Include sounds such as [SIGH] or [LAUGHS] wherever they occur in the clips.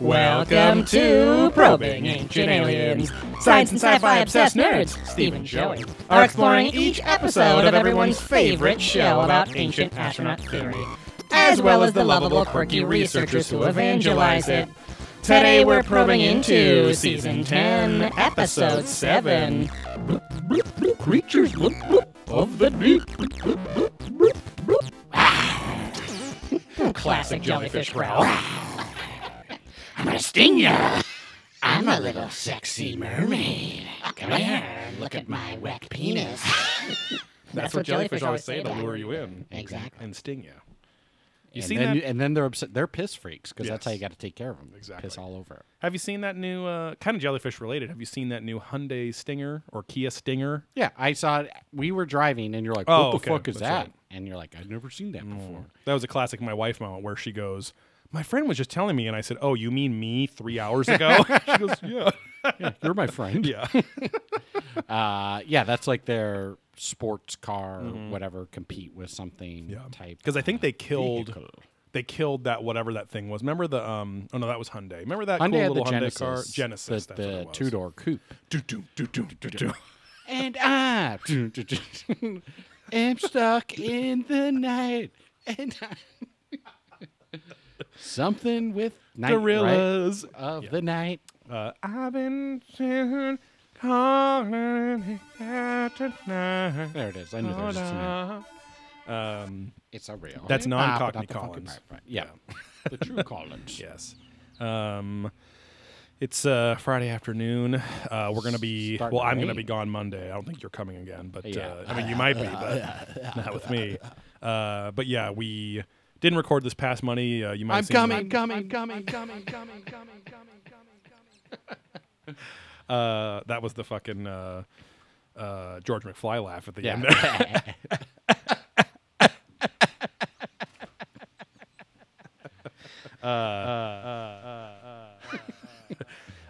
Welcome to Probing Ancient Aliens. Science and sci-fi obsessed nerds, Steve and Joey, are exploring each episode of everyone's favorite show about ancient astronaut theory, as well as the lovable, quirky researchers who evangelize it. Today we're probing into Season 10, Episode 7. Creatures of the deep. Classic jellyfish growl. I'm sting ya. I'm a little sexy mermaid. Come here, look at my wet penis. That's, what jellyfish always say to lure you in Exactly. and sting you. You and seen then, that? and then they're upset. They're piss freaks because that's how you got to take care of them. Exactly. Piss all over. Have you seen that new uh, kind of jellyfish related? Have you seen that new Hyundai Stinger or Kia Stinger? Yeah, I saw it. We were driving, and you're like, Oh, "What the okay, fuck is that's that?" right. And you're like, "I've never seen that before." That was a classic my wife moment where she goes, "My friend was just telling me," and I said, "Oh, you mean me three hours ago?" [LAUGHS] [LAUGHS] she goes, "Yeah, [LAUGHS] Yeah, you're my friend. yeah." Uh, yeah, that's like their sports car, or whatever, compete with something Mm-hmm. Yeah. type. Because I think they uh, killed vehicle. they killed that whatever that thing was. Remember the um? Oh no, that was Hyundai. Remember that Hyundai cool little Hyundai Genesis, car? Genesis. the, the two door coupe. Do, do, do, do, do, do. And I am stuck in the night, and I something with night, right? Gorillas. of the night. Uh, I've been singing, calling tonight. There it is. I knew there was a tonight. Um, It's a real. That's Ah, not the fucking Collins. right, right. Yeah, [LAUGHS] the true Collins. [LAUGHS] yes. Um, it's uh, Friday afternoon. Uh, we're gonna be Starting well. I'm gonna be gone Monday. I don't think you're coming again, but Yeah. uh, I mean you might be, but [LAUGHS] not with me. Uh, but yeah, we didn't record this past money. Uh, you might. I'm have seen coming, the- coming, coming, coming, coming, coming, coming, coming. [LAUGHS] Uh, that was the fucking uh, uh, George McFly laugh at the end. Yeah.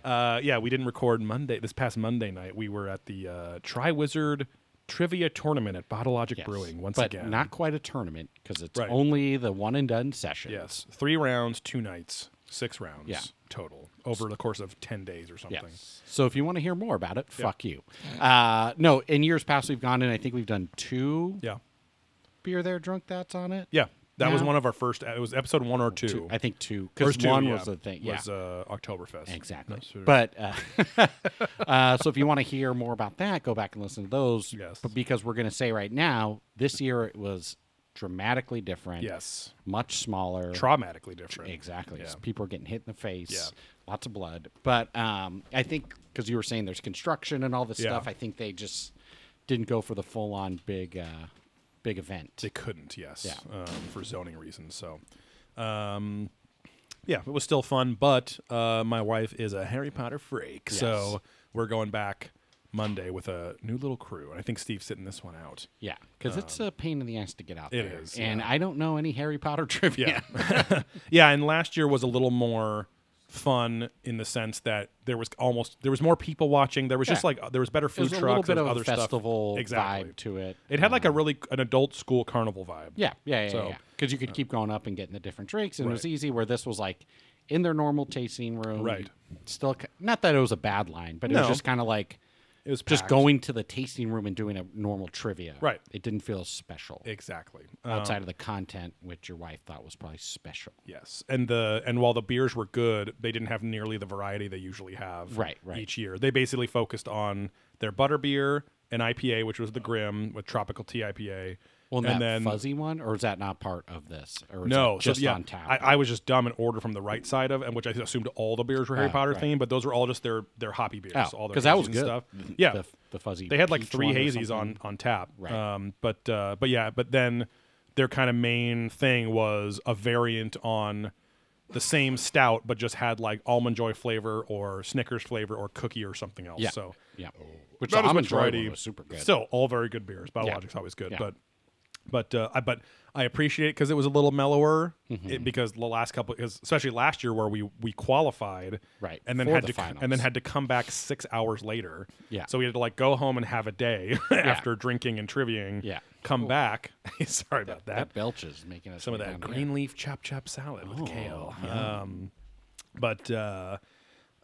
Uh, yeah, we didn't record Monday. This past Monday night, we were at the uh, Tri Wizard Trivia Tournament at Bottlelogic Yes. Brewing once but again. not quite a tournament because it's Right. only the one and done session. yes, three rounds, two nights, six rounds Yeah. total over the course of ten days or something. Yes. So if you want to hear more about it, fuck you. Uh, no, in years past we've gone in. I think we've done two Yeah, beer there drunk that's on it. yeah. That was one of our first. It was episode one or two. Two. I think two because two, one yeah, was the thing. Yeah. Was uh, Oktoberfest. Exactly. True. But uh, [LAUGHS] uh, so if you want to hear more about that, go back and listen to those. Yes. But because we're going to say right now, this year it was dramatically different. yes, Much smaller. traumatically different. Exactly. Yeah. People are getting hit in the face. Yeah. Lots of blood. But um, I think because you were saying there's construction and all this Yeah. stuff, I think they just didn't go for the full on big, uh, big event. They couldn't, yes, Yeah. um, for zoning reasons. So, um, yeah, it was still fun. But uh, my wife is a Harry Potter freak, so we're going back Monday with a new little crew, and I think Steve's sitting this one out. Yeah, because it's a pain in the ass to get out Um, it there. is, and yeah. I don't know any Harry Potter [LAUGHS] trivia. Yeah, [LAUGHS] yeah, and last year was a little more fun in the sense that there was almost there was more people watching. There was just like there was better food a trucks, little bit of was a other stuff. festival exactly. vibe to it. It had like a Um, really an adult school carnival vibe. yeah, yeah, yeah, So, yeah. Because you could keep going up and getting the different drinks, and it was easy. Where this was like in their normal tasting room, Right. Still, not that it was a bad line, but it was just kind of like It was just packed. going to the tasting room and doing a normal trivia. Right. It didn't feel special exactly Um, outside of the content, which your wife thought was probably special. Yes, and the and while the beers were good, they didn't have nearly the variety they usually have. Right, right. Each year, they basically focused on their butter beer, an IPA, which was the Grim with tropical tea IPA. Well, and that then fuzzy one, or is that not part of this? Or is no, it just so yeah, on tap? I, I was just dumb and ordered from the right side of, and which I assumed all the beers were Harry Ah, Potter right. themed, but those were all just their their hoppy beers. Oh, all their 'cause that was good. Stuff. Yeah, the, the fuzzy. they had like three hazies on on tap. Right. Um, but uh, but yeah, but then their kind of main thing was a variant on the same stout, but just had like almond joy flavor or Snickers flavor or cookie or something else. Yeah. So Yeah, which was almond joy was super good. Still, all very good beers. Battle Yeah. Always good, Yeah. but but uh, I but I appreciate it because it was a little mellower. Mm-hmm. It, because the last couple, because especially last year where we we qualified, Right, and then for had the to c- and then had to come back six hours later. Yeah. so we had to like go home and have a day [LAUGHS] after drinking and triviaing. Yeah. come back. [LAUGHS] Sorry about that. that belch is making us Some of that green leaf chop chop salad with Oh, kale. yeah. Um, But uh,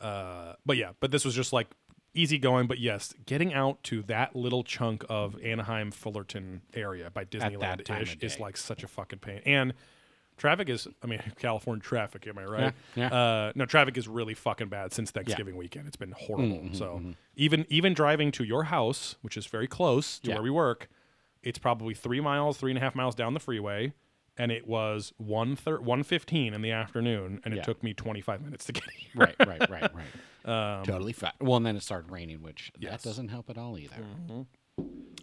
uh, but yeah, but this was just like easy going. But yes, getting out to that little chunk of Anaheim Fullerton area by Disneyland ish is like such a fucking pain. And traffic is, I mean, [LAUGHS] California traffic. Am I right? Yeah, yeah. Uh, no, traffic is really fucking bad since Thanksgiving weekend. It's been horrible. Mm-hmm, so even even driving to your house, which is very close to Yeah. where we work, it's probably three miles, three and a half miles down the freeway. And it was one thir- one fifteen in the afternoon, and it Yeah. took me twenty five minutes to get [LAUGHS] here. right, right, right, right. [LAUGHS] totally fine. Well, and then it started raining, which Um, Yes. Mm-hmm. that doesn't help at all either.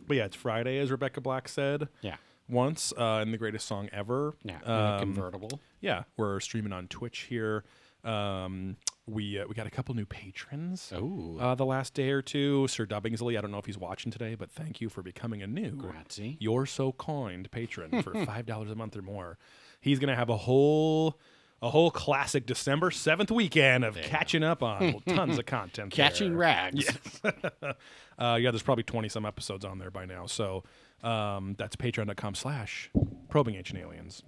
But yeah, it's Friday, as Rebecca Black said Yeah, once uh, in the greatest song ever. yeah. in a Um, convertible. yeah, we're streaming on Twitch here. Um, we uh, we got a couple new patrons. Oh, Uh, the last day or two, Sir Dubbingsley. I don't know if he's watching today, but thank you for becoming a new grazie. You're so kind patron for [LAUGHS] five dollars a month or more. He's gonna have a whole a whole classic December seventh weekend of catching up on tons of content. [LAUGHS] Catching there. rags. [LAUGHS] Uh, yeah, there's probably 20 some episodes on there by now. So um, that's patreon.com slash probing ancient aliens,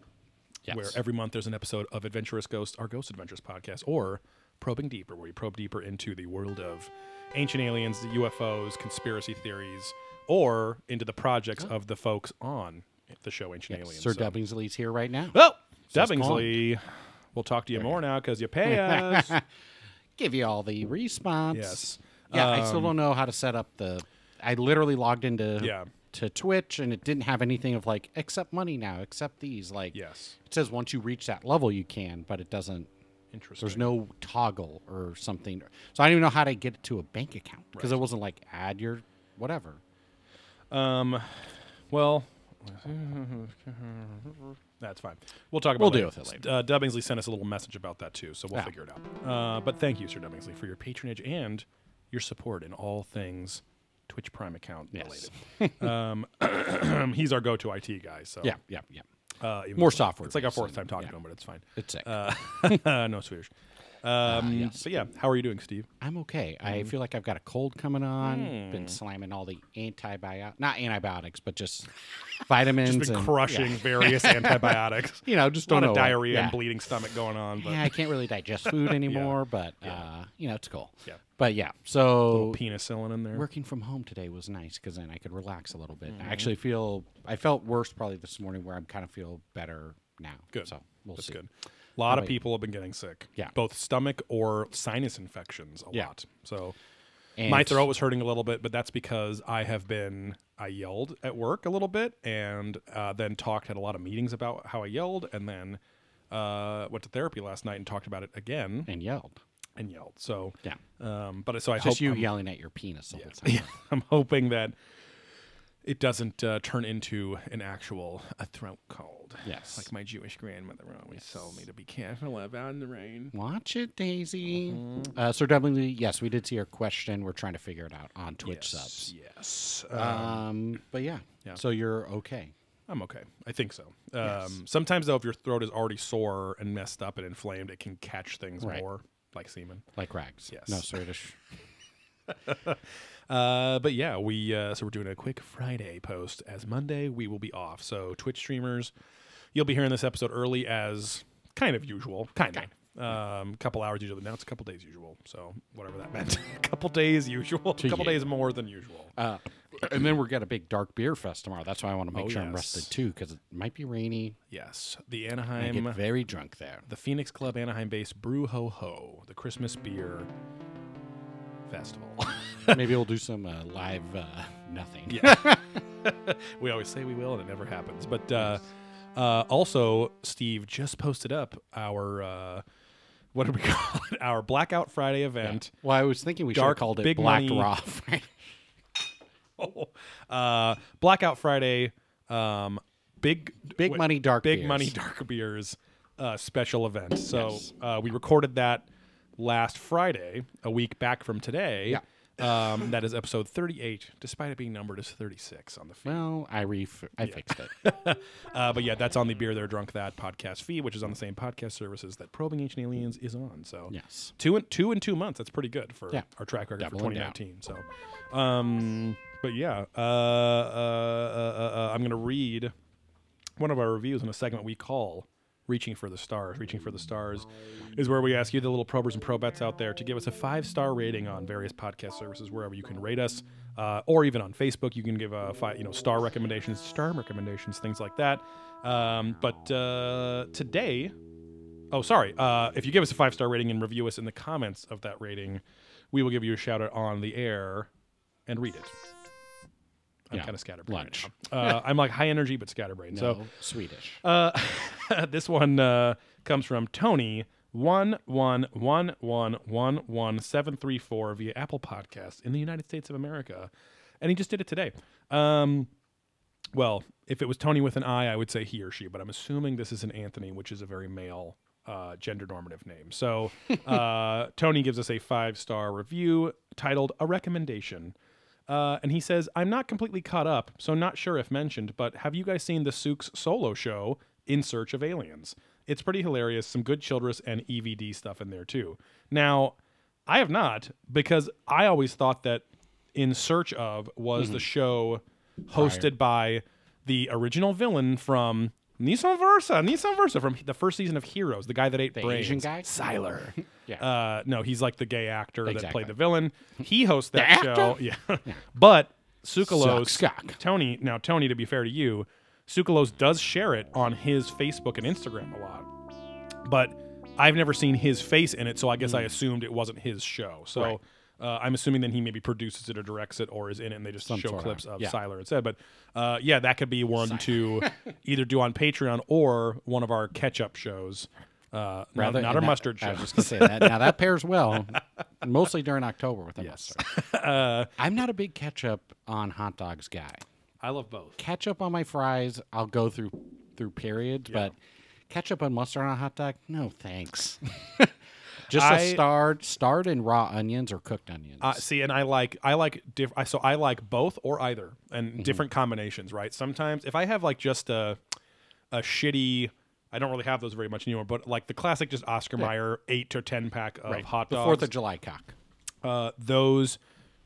Yes. where every month there's an episode of Adventurous Ghost, our Ghost Adventures podcast, or Probing Deeper, where we probe deeper into the world of ancient aliens, the UFOs, conspiracy theories, or into the projects oh. of the folks on the show Ancient Aliens. Sir So- Dubbingsley's here right now. Oh, Says Dubbingsley. We'll talk to you more now because you pay us. Give you all the response. yes. Yeah, I still um, don't know how to set up the. I literally logged into Yeah. to Twitch and it didn't have anything of like accept money now, accept these. Like Yes. it says once you reach that level you can, but it doesn't. Interesting. There's no toggle or something. So I don't even know how to get it to a bank account because it wasn't like add your whatever. Um, well, that's fine. We'll talk about. We'll deal with it later. Uh, Dubbingsley sent us a little message about that too, so we'll Yeah. figure it out. Uh, but thank you, Sir Dubbingsley, for your patronage and your support in all things Twitch Prime account Yes. related. [LAUGHS] um, [CLEARS THROAT] he's our go-to IT guy. So Yeah, yeah, yeah. Uh, More software It's like our fourth time talking yeah. to him, but it's fine. It's sick. Uh, [LAUGHS] no Swedish. Um, yes. But yeah, how are you doing, Steve? I'm okay. I Mm-hmm. feel like I've got a cold coming on. Hmm. Been slamming all the antibiotics, not antibiotics, but just [LAUGHS] vitamins. Just been and- crushing yeah. various [LAUGHS] antibiotics. You know, just A lot of diarrhea yeah. and bleeding stomach going on, but Yeah, I can't really digest food [LAUGHS] anymore, but uh, you know, it's cool. Yeah. But yeah, so penicillin in there. working from home today was nice because then I could relax a little bit. Mm-hmm. I actually feel I felt worse probably this morning, where I'm kind of feel better now. Good. So we'll That's see. good. A lot of people have been getting sick. Yeah. Both stomach or sinus infections a Yeah. lot. So And my throat was hurting a little bit, but that's because I have been I yelled at work a little bit and uh, then talked at a lot of meetings about how I yelled and then uh, went to therapy last night and talked about it again and yelled. and yelled. So Yeah. um, but so I It's hope just you I'm, yelling at your penis the whole time. [LAUGHS] yeah, I'm hoping that it doesn't uh, turn into an actual a throat cold. Yes. like my Jewish grandmother always told me to be careful about in the rain. Watch it, Daisy. Mm-hmm. Uh, so definitely, yes, we did see your question. We're trying to figure it out on Twitch subs. Yes. Um, but yeah. yeah. So you're okay. I'm okay. I think so. Um, Yes. Sometimes though, if your throat is already sore and messed up and inflamed, it can catch things Right. more, like semen. Like rags. Yes. No, Swedish. [LAUGHS] Uh, but yeah, we uh, so we're doing a quick Friday post as Monday we will be off. So Twitch streamers, you'll be hearing this episode early as kind of usual, kind of. Um, couple hours usually. Now it's a couple days usual. So whatever that meant. [LAUGHS] a couple days usual. A couple you. days more than usual. Uh, and then we're got a big dark beer fest tomorrow. That's why I want to make Oh, sure I'm rested too, because it might be rainy. yes, the I Anaheim. get very drunk there. the Phoenix Club Anaheim based Brew Ho Ho, the Christmas beer festival. [LAUGHS] [LAUGHS] Maybe we'll do some uh, live uh, nothing. Yeah. [LAUGHS] [LAUGHS] we always say we will, and it never happens. But uh, uh, also, Steve just posted up our uh, what do we call it? Our Blackout Friday event. Well, I was thinking we should have Dark, called it big Black money- Raw. uh, Blackout Friday, um, big Big money dark big beers. money dark beers uh, special event. So Yes. uh, we recorded that last Friday, a week back from today. Yeah. Um, that is episode 38, despite it being numbered as 36 on the feed. well, I ref- I fixed it. [LAUGHS] Uh, but yeah, that's on the Beer There Drunk That podcast feed, which is on the same podcast services that Probing Ancient Aliens is on. So yes. two and two and two months. That's pretty good for Yeah. our track record Doubling for down. 2019. So, um, but yeah, uh, uh, uh, uh, I'm gonna read one of our reviews in a segment we call Reaching for the Stars. Reaching for the Stars is where we ask you, the little probers and probets out there, to give us a five star rating on various podcast services wherever you can rate us, uh, or even on Facebook. You can give a five, you know, star recommendations, star recommendations, things like that. Um, but uh, today, oh, sorry, uh, if you give us a five star rating and review us in the comments of that rating, we will give you a shout out on the air and read it. I'm Yeah, kind of scatterbrained. lunch. Uh, I'm like high energy but scatterbrained. No, So Swedish. uh, [LAUGHS] this one uh, comes from Tony one one one one one one seven three four via Apple Podcast in the United States of America, and he just did it today. Um, well, if it was Tony with an I, I would say he or she, but I'm assuming this is an Anthony, which is a very male, uh, gender normative name. So [LAUGHS] uh, Tony gives us a five star review titled "A Recommendation." Uh, and he says, I'm not completely caught up, so not sure if mentioned, but have you guys seen the Sooks solo show, In Search of Aliens? It's pretty hilarious, some good Childress and EVD stuff in there too. Now, I have not, because I always thought that In Search of was the show hosted by the original villain from Nissan Versa, Nissan Versa from the first season of Heroes, the guy that ate The brains. Asian guy? Sylar. [LAUGHS] Yeah. Uh, no, he's like the gay actor that Exactly. played the villain. He hosts that The show. [LAUGHS] Yeah. but Tsoukalos, Suck, suck. Tony, now Tony, to be fair to you, Tsoukalos does share it on his Facebook and Instagram a lot. But I've never seen his face in it, so I guess I assumed it wasn't his show. So. Right. uh, I'm assuming then he maybe produces it or directs it or is in it and they just show sort of- clips of yeah. Sylar instead. But uh, yeah, that could be one to [LAUGHS] either do on Patreon or one of our catch up shows. Uh, not, not our that- mustard I was just gonna say that. Now that pairs well, [LAUGHS] mostly during October with the mustard. [LAUGHS] Uh, I'm not a big ketchup on hot dogs guy. I love both. Ketchup on my fries, I'll go through through periods, but ketchup and mustard on a hot dog, no thanks. [LAUGHS] just I- a starred, starred in raw onions or cooked onions. Uh, see, and I like I like diff- I, so I like both or either, and Mm-hmm. different combinations. Right. Sometimes if I have like just a a shitty, I don't really have those very much anymore. But like the classic, just Oscar Mayer eight to ten pack of right. hot the. Fourth of July cock. uh, those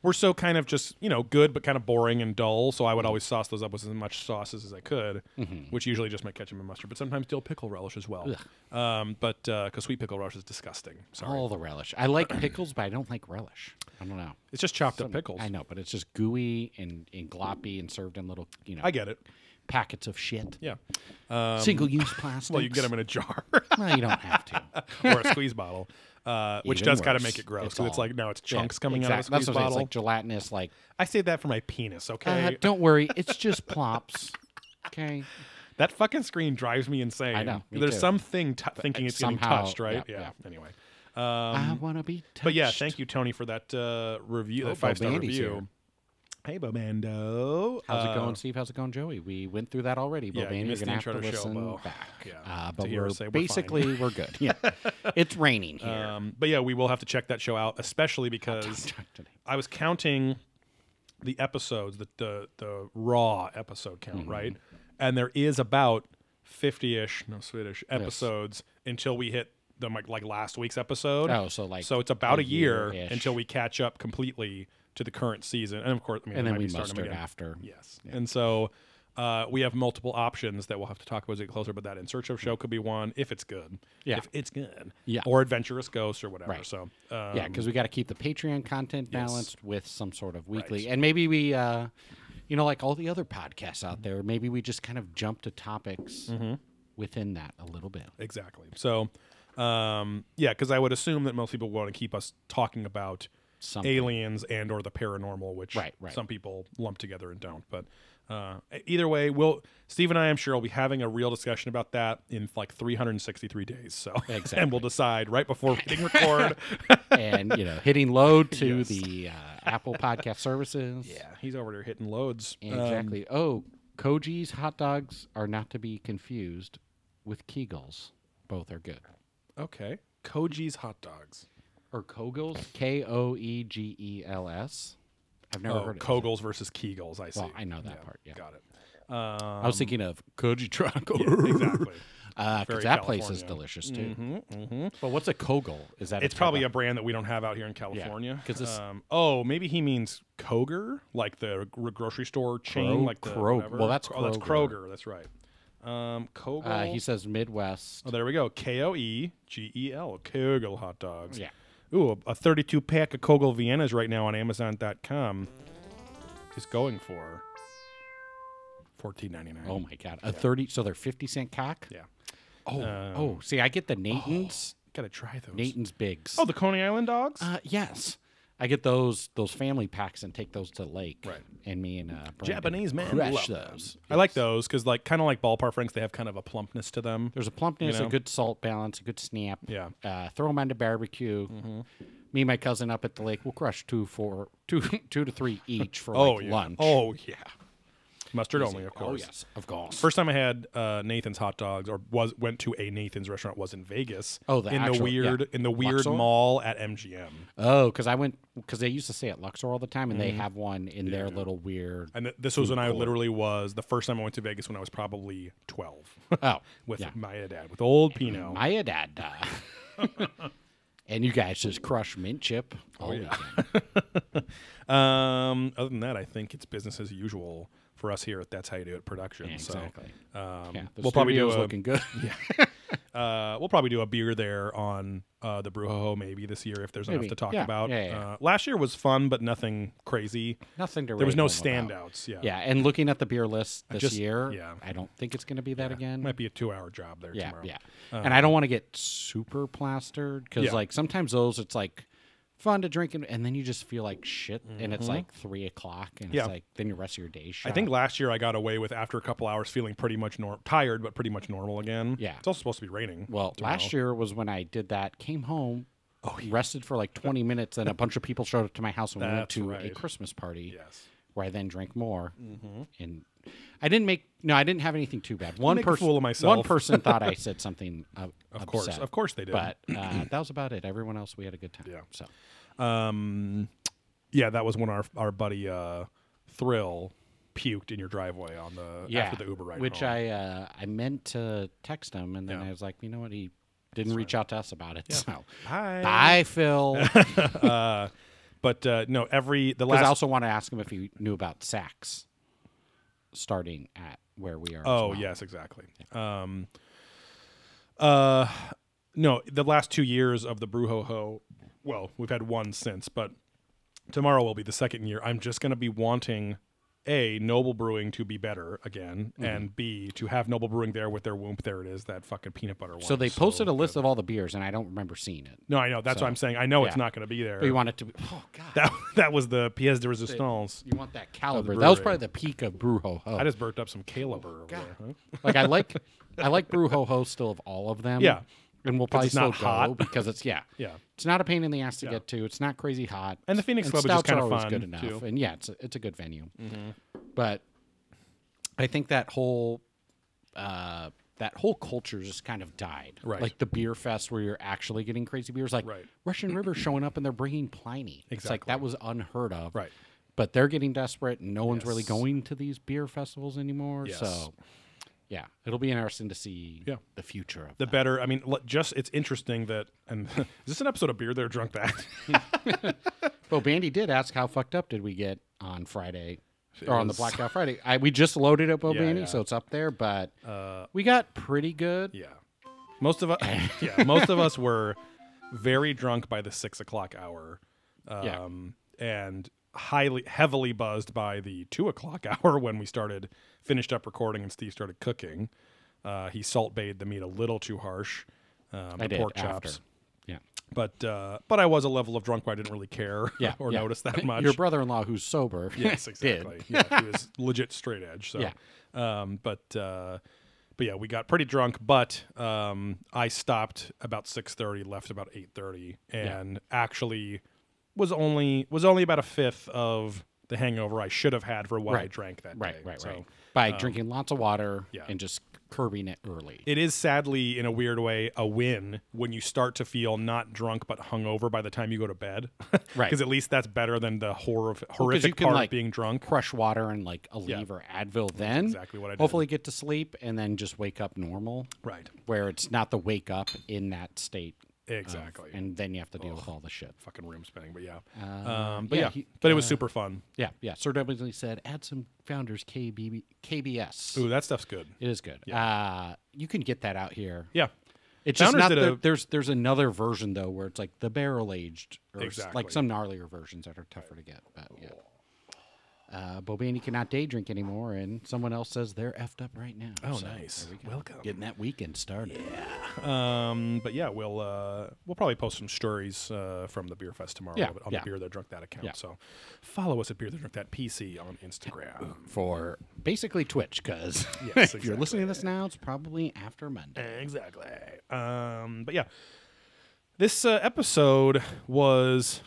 were so kind of just you know good but kind of boring and dull. So I would always sauce those up with as much sauces as I could, which usually just make ketchup and mustard, but sometimes dill pickle relish as well. Um, but because sweet pickle relish is disgusting. Sorry, All the relish. I like pickles, but I don't like relish. I don't know. it's just chopped up pickles. I know, but it's just gooey and, and gloppy and served in little, you know, I get it. Packets of shit. Yeah. Single use plastic. [LAUGHS] Well, you can get them in a jar. [LAUGHS] Well, you don't have to. [LAUGHS] or a squeeze bottle, uh, which Even does kind of worse. make it gross. It's it's all- like no, it's chunks coming out of squeeze That's what I'm saying. bottle. It's like gelatinous. Like, I say that for my penis. Okay, uh, don't worry, it's just plops. Okay. that fucking screen drives me insane. I know, me There's too. something t- thinking it's somehow- getting touched, right? yeah. Anyway, I want to be touched. Um, but yeah, thank you, Tony, for that uh, review, Oh, that five star review. Hey, Bobando. How's Uh, it going, Steve? How's it going, Joey? We went through that already. Yeah, But you you're gonna have to to show, listen back. Yeah, uh, but we're we're basically we're good. Yeah, [LAUGHS] it's raining here. Um, but yeah, we will have to check that show out, especially because [LAUGHS] I was counting the episodes, the the, the raw episode count, Mm-hmm. right? And there is about fifty ish, no Swedish episodes until we hit the like, like last week's episode. Oh, so like so it's about a a, year until we catch up completely to the current season, and of course, I mean, and then we be starting mustard again. after. Yes, and so. Uh, we have multiple options that we'll have to talk about as we get closer, but that in search of show could be one if it's good. Yeah. if it's good. Yeah. or adventurous ghost or whatever. Right. So um, yeah, because we got to keep the Patreon content Yes. balanced with some sort of weekly, Right. and maybe we, uh, you know, like all the other podcasts out there, maybe we just kind of jump to topics Mm-hmm. within that a little bit. Exactly. So, um, yeah, because I would assume that most people want to keep us talking about Something. aliens and or the paranormal, which Right, right. some people lump together and don't. But uh, either way, we'll Steve and I, I'm sure, will be having a real discussion about that in like 363 days. So, and we'll decide right before hitting record. [LAUGHS] and you know, hitting load to Yes. the uh, Apple Podcast services. yeah, he's over there hitting loads. Um, exactly. oh, Koji's hot dogs are not to be confused with Kegels. Both are good. okay, Koji's hot dogs. Or Kogels, K O E G E L S. I've never Oh, heard of it. Kogels versus Kegels. I see. Well, I know that part, yeah. got it. Um, I was thinking of Koji Truck. [LAUGHS] exactly. Because Very that place is delicious too. Mm-hmm. But what's a Kogel? Is that It's a probably a brand that we don't have out here in California. 'cause this- um, oh, maybe he means Koger, like the gr- grocery store chain, Krog- like the Krog- well, that's oh, that's Kroger. Kroger. That's right. Um, Kogel. Uh, he says Midwest. oh, there we go. K O E G E L. Kogel hot dogs. Yeah. Ooh, a 32 pack of Kogel Viennas right now on Amazon.com is going for 14.99. Oh my god, a thirty. So they're fifty cent cock. yeah. Oh, Um, oh. See, I get the Nathan's. Gotta try those. Nathan's Bigs. Oh, the Coney Island dogs. uh, yes. I get those those family packs and take those to the lake. Right. And me and uh, Brandon Japanese man crush love those. I like those because, like, kind of like ballpark franks, they have kind of a plumpness to them. There's a plumpness, know? a good salt balance, a good snap. Yeah. Uh, throw them on the barbecue. Me and my cousin up at the lake, we'll crush two for two [LAUGHS] two to three each for oh like lunch. Oh yeah. Mustard only, of course. Oh yes, of course. First time I had uh, Nathan's hot dogs, or was went to a Nathan's restaurant, was in Vegas. Oh, the in the weird yeah. in the weird Luxor? mall at MGM, Oh, because I went because they used to stay at Luxor all the time, and they have one in their little weird. and th- this was when I literally was the first time I went to Vegas when I was probably twelve Oh, [LAUGHS] with yeah. my dad with old Pino. my dad. [LAUGHS] And you guys just crush mint chip. Oh, weekend. [LAUGHS] Um, other than that, I think it's business as usual for us here at That's How You Do It Production. Yeah, so, exactly. um, Yeah, the we'll probably do a, looking good. [LAUGHS] [LAUGHS] uh, we'll probably do a beer there on uh, the Brujo maybe this year if there's enough to talk Yeah, about. yeah, yeah. Uh, last year was fun, but nothing crazy. Nothing to. There was no home about. standouts. Yeah, Yeah, and looking at the beer list this just- year, yeah. I don't think it's going to be that again. might be a two-hour job there yeah, tomorrow. yeah. and I don't want to get super plastered because Yeah. like sometimes those it's like fun to drink and, and then you just feel like shit and it's like three o'clock and Mm-hmm. Yeah. it's like then your rest of your day. I think last year I got away with after a couple hours feeling pretty much nor- tired, but pretty much normal again. Yeah. it's also supposed to be raining. Well, last year was when I did that. Came home, oh, rested for like twenty minutes, and a bunch of people showed up to my house and we went That's to a right. Christmas party. Yes. where I then drank more. And I didn't make no, I didn't have anything too bad. One person, fool of myself. one person thought I said [LAUGHS] something. Uh, Of course, upset, of course they did. But uh, [CLEARS THROAT] that was about it. Everyone else, we had a good time. Yeah. So Um, yeah, that was when our our buddy uh, Thrill puked in your driveway on the yeah, after the Uber ride. which home. I uh, I meant to text him, and then Yeah. I was like, you know what, he didn't reach out to us about it. So Hi. bye, [LAUGHS] Phil. uh, but uh, no, every the [LAUGHS] last I also want to ask him if he knew about Saks starting at where we are. Oh well. yes, exactly. Um, uh, no, the last two years of the Brujo Ho. Well, we've had one since, but tomorrow will be the second year. I'm just going to be wanting a Noble Brewing to be better again, Mm-hmm. and B to have Noble Brewing there with their whoop. There it is, that fucking peanut butter one. So they posted a good. list of all the beers, and I don't remember seeing it. No, I know. That's So, what I'm saying. I know it's not going to be there. But you want it to be. Oh God. that [LAUGHS] that was the pièce de résistance. You want that caliber. That was probably the peak of Brew Ho Ho. I just burped up some Caleb over God. there. huh? like I like [LAUGHS] I like Brew Ho Ho still of all of them. Yeah. And we'll probably it's still not go hot. because it's yeah. [LAUGHS] Yeah. It's not a pain in the ass to Yeah. get to. It's not crazy hot. And the Phoenix Club is just stouts are kinda always fun, good enough. too. Mm-hmm. And yeah, it's a, it's a good venue. But I think that whole uh, that whole culture just kind of died. Right. Like the beer fest where you're actually getting crazy beers, like Right. Russian River showing up and they're bringing Pliny. It's like Exactly. that was unheard of. Right. But they're getting desperate, and no one's really Yes. going to these beer festivals anymore. Yes. So, yeah, it'll be interesting to see Yeah. the future of the that. better. I mean, just it's interesting that. And [LAUGHS] is this an episode of Beer There Drunk That? [LAUGHS] Well, Bandy did ask how fucked up did we get on Friday or on the Blackout [LAUGHS] Friday. I, we just loaded up Bo Yeah, Bandy, yeah. so it's up there, but Uh, we got pretty good. yeah, most of us. yeah, most of us were very drunk by the six o'clock hour. Yeah. Um, and highly heavily buzzed by the two o'clock [LAUGHS] hour when we started finished up recording and Steve started cooking. Uh, he salt bayed the meat a little too harsh. Um, I the did pork after. chops. Yeah. But uh, but I was a level of drunk where I didn't really care [LAUGHS] Yeah. or yeah. notice that [LAUGHS] much. Your brother in law, who's sober, Yes, exactly. yeah, he was legit straight edge. So, Yeah. um, but uh, but yeah, we got pretty drunk. But um, I stopped about six thirty, left about eight thirty, and actually was only was only about a fifth of the hangover I should have had for what I drank that Right, day. right, So, right. By um, drinking lots of water yeah. and just curbing it early. It is sadly, in a weird way, a win when you start to feel not drunk but hungover by the time you go to bed. [LAUGHS] Right. Because at least that's better than the horror, horrific can, part like, of being drunk. Crush water and like a Yeah. or Advil then. exactly what I did. Hopefully get to sleep and then just wake up normal. Right. Where it's not the wake up in that state Exactly. and then you have to deal with all the shit. fucking room spinning, but yeah. Uh, um, but yeah, he- but it was uh, super fun. Yeah, yeah. Sir W said, add some Founders KB, KBS. Ooh, that stuff's good. It is good. Uh, you can get that out here. Yeah, It's just Founders not did the, a- there's there's another version though where it's like the barrel aged or Exactly. like some gnarlier versions that are tougher to get. But yeah. Uh, Bobani cannot day drink anymore, and someone else says they're effed up right now. Oh, So, nice. there we go. Welcome. Getting that weekend started. Um, but yeah, we'll uh, we'll probably post some stories uh, from the beer fest tomorrow Yeah, on yeah. the beer that drunk that account. Yeah. So follow us at beer that drunk that PC on Instagram. [LAUGHS] For basically Twitch, because Yes, [LAUGHS] if you're listening to this now, it's probably after Monday. Exactly. Um, but yeah, this uh, episode was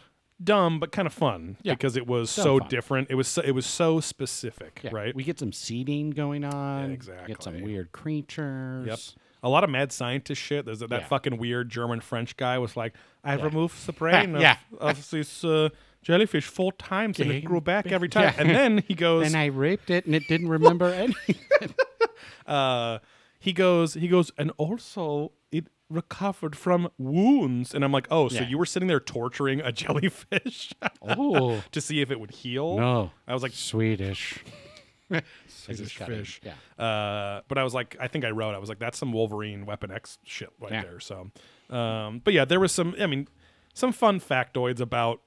dumb but kind of fun Yeah. because it was Dumb so fun. different. It was so, it was so specific, Yeah, right? We get some seeding going on. We Get some weird creatures. Yep. A lot of mad scientist shit. There's that, that Yeah. fucking weird German French guy was like, I Yeah. removed the brain [LAUGHS] of, Yeah. of this uh, jellyfish four times and it grew back every [LAUGHS] time. Yeah. And then he goes, And I raped it, and it didn't remember [LAUGHS] anything. uh, he goes, he goes, and also recovered from wounds. And I'm like, oh, so Yeah. you were sitting there torturing a [LAUGHS] jellyfish oh [LAUGHS] to see if it would heal? no, I was like, Swedish. [LAUGHS] Swedish fish. yeah. Uh, but I was like, I think I wrote, I was like, that's some Wolverine Weapon X shit right Yeah. there. So, um, but yeah, there was some, I mean, some fun factoids about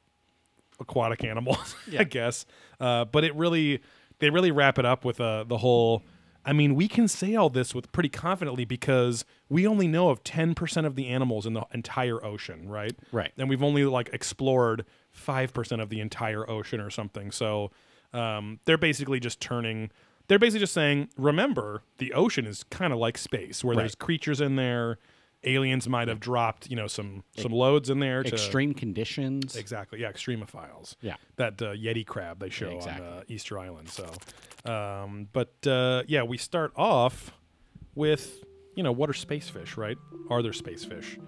aquatic animals. I guess. Uh, but it really, they really wrap it up with uh, the whole. I mean, we can say all this with pretty confidently because we only know of 10% of the animals in the entire ocean, right? Right. And we've only like explored 5% of the entire ocean or something. So um, they're basically just turning, they're basically just saying, remember, the ocean is kind of like space where there's creatures in there. Aliens might have dropped, you know, some some loads in there to Extreme conditions. Exactly. Yeah, extremophiles. Yeah. That uh, Yeti crab they show exactly. on uh, Easter Island. So, um, but uh, yeah, we start off with you know what are space fish, right? Are there space fish?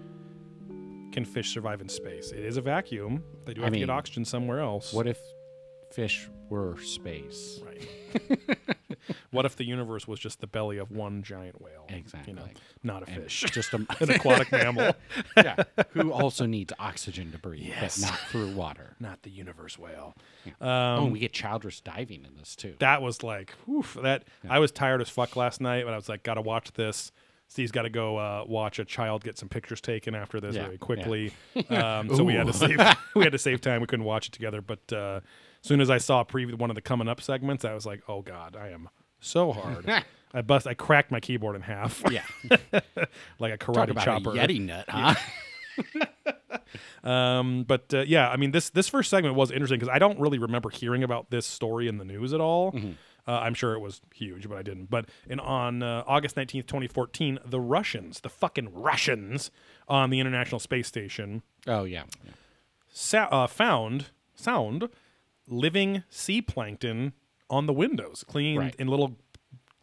Can fish survive in space? It is a vacuum. They do I have to get oxygen somewhere else. What if fish were space? Right. [LAUGHS] [LAUGHS] what if the universe was just the belly of one giant whale? Exactly. You know, not a And fish, Just a, [LAUGHS] an aquatic mammal, [LAUGHS] yeah, who also needs oxygen to breathe, Yes. but not through water. not the universe whale. oh, Um, and we get childress diving in this too. that was like oof, that I was tired as fuck last night, but I was like, gotta watch this. Steve's got to go uh, watch a child get some pictures taken after this Yeah, very yeah. quickly. Um, so we had to save we had to save time. We couldn't watch it together. But uh, soon as I saw preview one of the coming up segments, I was like, oh god, I am so hard. [LAUGHS] I bust. I cracked my keyboard in half. yeah, [LAUGHS] like a karate chopper. a yeti nut, huh? [LAUGHS] Um, but uh, yeah, I mean this this first segment was interesting because I don't really remember hearing about this story in the news at all. Mm-hmm. Uh, I'm sure it was huge, but I didn't. But in on uh, August 19th, 2014, the Russians, the fucking Russians, on the International Space Station, Oh yeah, yeah. sa- uh, found sound living sea plankton on the windows, clean Right. in little,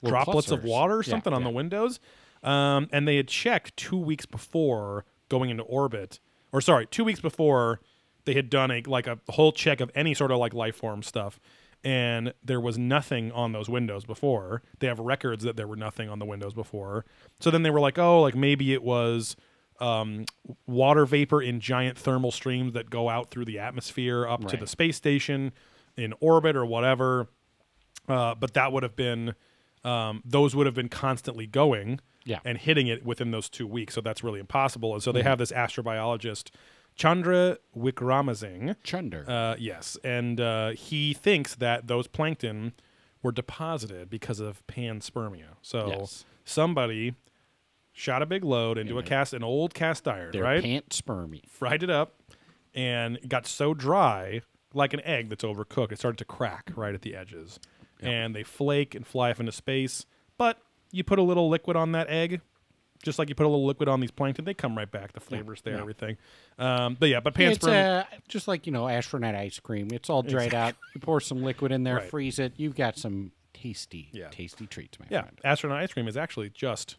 Little droplets of water or Yeah, something on yeah. the windows. Um, and they had checked two weeks before going into orbit, or sorry, two weeks before they had done a like a whole check of any sort of like life form stuff. And there was nothing on those windows before. They have records that there were nothing on the windows before. So then they were like, oh, like maybe it was um, water vapor in giant thermal streams that go out through the atmosphere up to the space station in orbit or whatever. Uh, but that would have been um, those would have been constantly going Yeah. and hitting it within those two weeks. So that's really impossible. And so Mm-hmm. they have this astrobiologist, Chandra Wickramasinghe. Chandra. Uh, yes, and uh, he thinks that those plankton were deposited because of panspermia. So Yes. somebody shot a big load into a cast, an old cast iron, They're right? pant spermy. fried it up, and it got so dry, like an egg that's overcooked, it started to crack right at the edges, and they flake and fly off into space. But you put a little liquid on that egg, just like you put a little liquid on these plankton, they come right back. The flavors there, everything. Um, but yeah, but It's panspermia. uh, just like you know astronaut ice cream. It's all dried out. You pour some liquid in there, Right. freeze it. You've got some tasty, Yeah. tasty treats, my yeah, friend. astronaut ice cream is actually just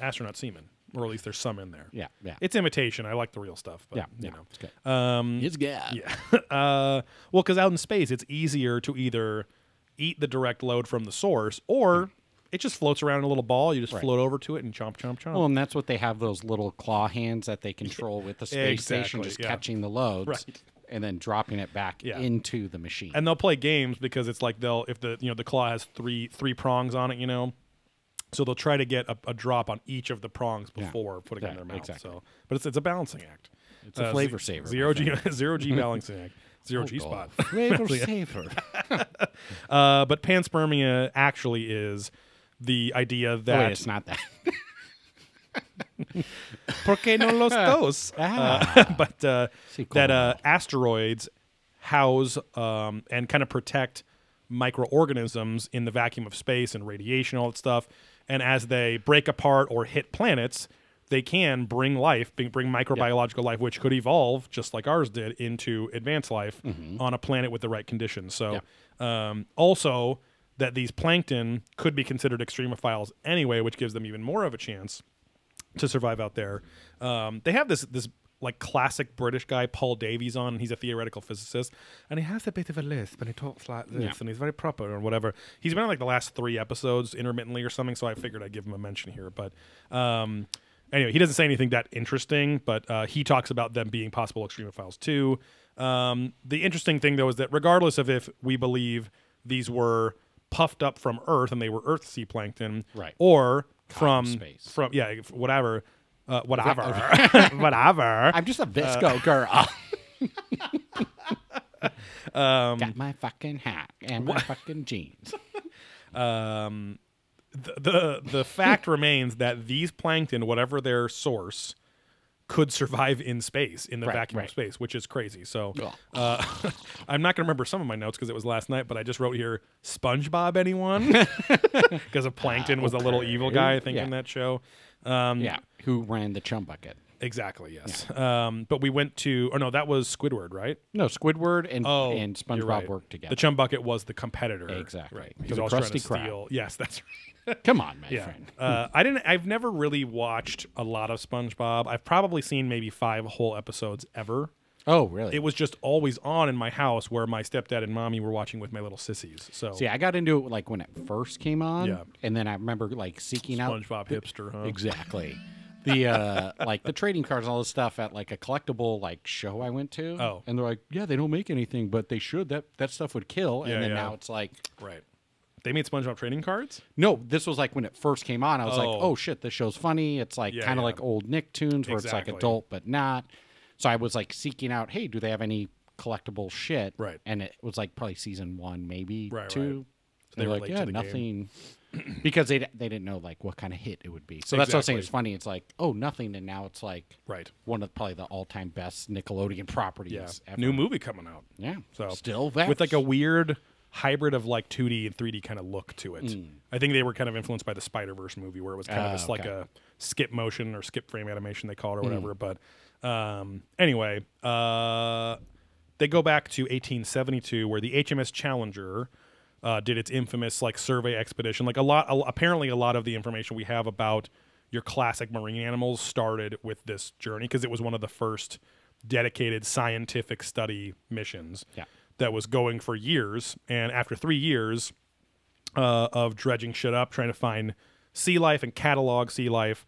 astronaut semen, or at least there's some in there. Yeah, yeah, It's imitation. I like the real stuff, but yeah. you yeah, know. it's good. Um, It's good. Yeah. [LAUGHS] uh, well, because out in space, it's easier to either eat the direct load from the source or it just floats around in a little ball. You just Right. float over to it and chomp, chomp, chomp. Well, and that's what they have those little claw hands that they control with the [LAUGHS] space station, just yeah. catching the loads Right. and then dropping it back Yeah. into the machine. and they'll play games because it's like they'll if the you know the claw has three three prongs on it, you know. So they'll try to get a, a drop on each of the prongs Yeah. before putting it in their mouth. exactly. So, but it's it's a balancing act. It's a Uh, flavor saver, Zero G [LAUGHS] zero G [LAUGHS] balancing act. Zero Oh, G God. spot. Flavor [LAUGHS] saver. Uh, but panspermia actually is the idea Oh, that wait, it's not that. ¿Por qué no los dos? Ah. Uh, but uh, Sí, that uh, asteroids house um, and kind of protect microorganisms in the vacuum of space and radiation, all that stuff. And as they break apart or hit planets, they can bring life, bring, microbiological life, which could evolve just like ours did into advanced life Mm-hmm. on a planet with the right conditions. So, um, also that these plankton could be considered extremophiles anyway, which gives them even more of a chance to survive out there. Um, they have this this like classic British guy, Paul Davies, on. And he's a theoretical physicist, and he has a bit of a lisp, and he talks like this, Yeah. and he's very proper or whatever. He's been on like the last three episodes intermittently or something, so I figured I'd give him a mention here. But um, anyway, he doesn't say anything that interesting, but uh, he talks about them being possible extremophiles too. Um, the interesting thing though is that regardless of if we believe these were puffed up from Earth and they were Earth sea plankton, Right. or from space. from yeah whatever uh, whatever. [LAUGHS] Whatever. I'm just a VSCO girl. [LAUGHS] um, Got my fucking hat and my fucking jeans. [LAUGHS] um, the, the the fact remains that these plankton whatever their source could survive in space in the Right, vacuum right. of space which is crazy. So uh, i'm not going to remember some of my notes because it was last night but i just wrote here spongebob anyone? Because of plankton was a little evil guy i think Yeah. in that show um, Yeah, who ran the chum bucket? exactly yes um, but we went to Oh no that was squidward right No, Squidward and Oh, and SpongeBob right. worked together. The chum bucket was the competitor. Exactly. Right. He's the always trying to steal. [LAUGHS] Yes, that's right. Come on, my Yeah. friend. uh, I didn't. I've never really watched a lot of SpongeBob. I've probably seen maybe five whole episodes ever. Oh, really? It was just always on in my house where my stepdad and mommy were watching with my little sissies. So See, I got into it like when it first came on, Yeah. and then I remember like seeking out SpongeBob hipster, huh? exactly the uh [LAUGHS] like the trading cards and all this stuff at like a collectible like show I went to. Oh. and they're like, yeah, they don't make anything, but they should. That that stuff would kill. Yeah, and then yeah. now it's like, Right. They made SpongeBob trading cards. no, this was like when it first came on. I was like, Oh. oh shit, this show's funny. It's like Yeah, kind of yeah. like old Nicktoons where it's Exactly. like adult but not. So I was like seeking out, hey, do they have any collectible shit? Right. And it was like probably season one, maybe Right, two. right. they They're were like, yeah, to the game. nothing. [CLEARS THROAT] because they they didn't know like what kind of hit it would be. So that's what I was saying. It's funny. It's like oh nothing, and now it's like Right. one of probably the all time best Nickelodeon properties. Yeah. ever. New movie coming out. Yeah. So still that with like a weird hybrid of like 2D and 3D kind of look to it. I think they were kind of influenced by the Spider Verse movie, where it was kind of Hmm. Ah, this like a skip motion or skip frame animation they call it or Hmm. whatever. But um, anyway, uh, they go back to 1872, where the HMS Challenger. Uh, did its infamous like survey expedition like a lot a, apparently a lot of the information we have about your classic marine animals started with this journey because it was one of the first dedicated scientific study missions Yeah. that was going for years. And after three years uh, of dredging shit up, trying to find sea life and catalog sea life,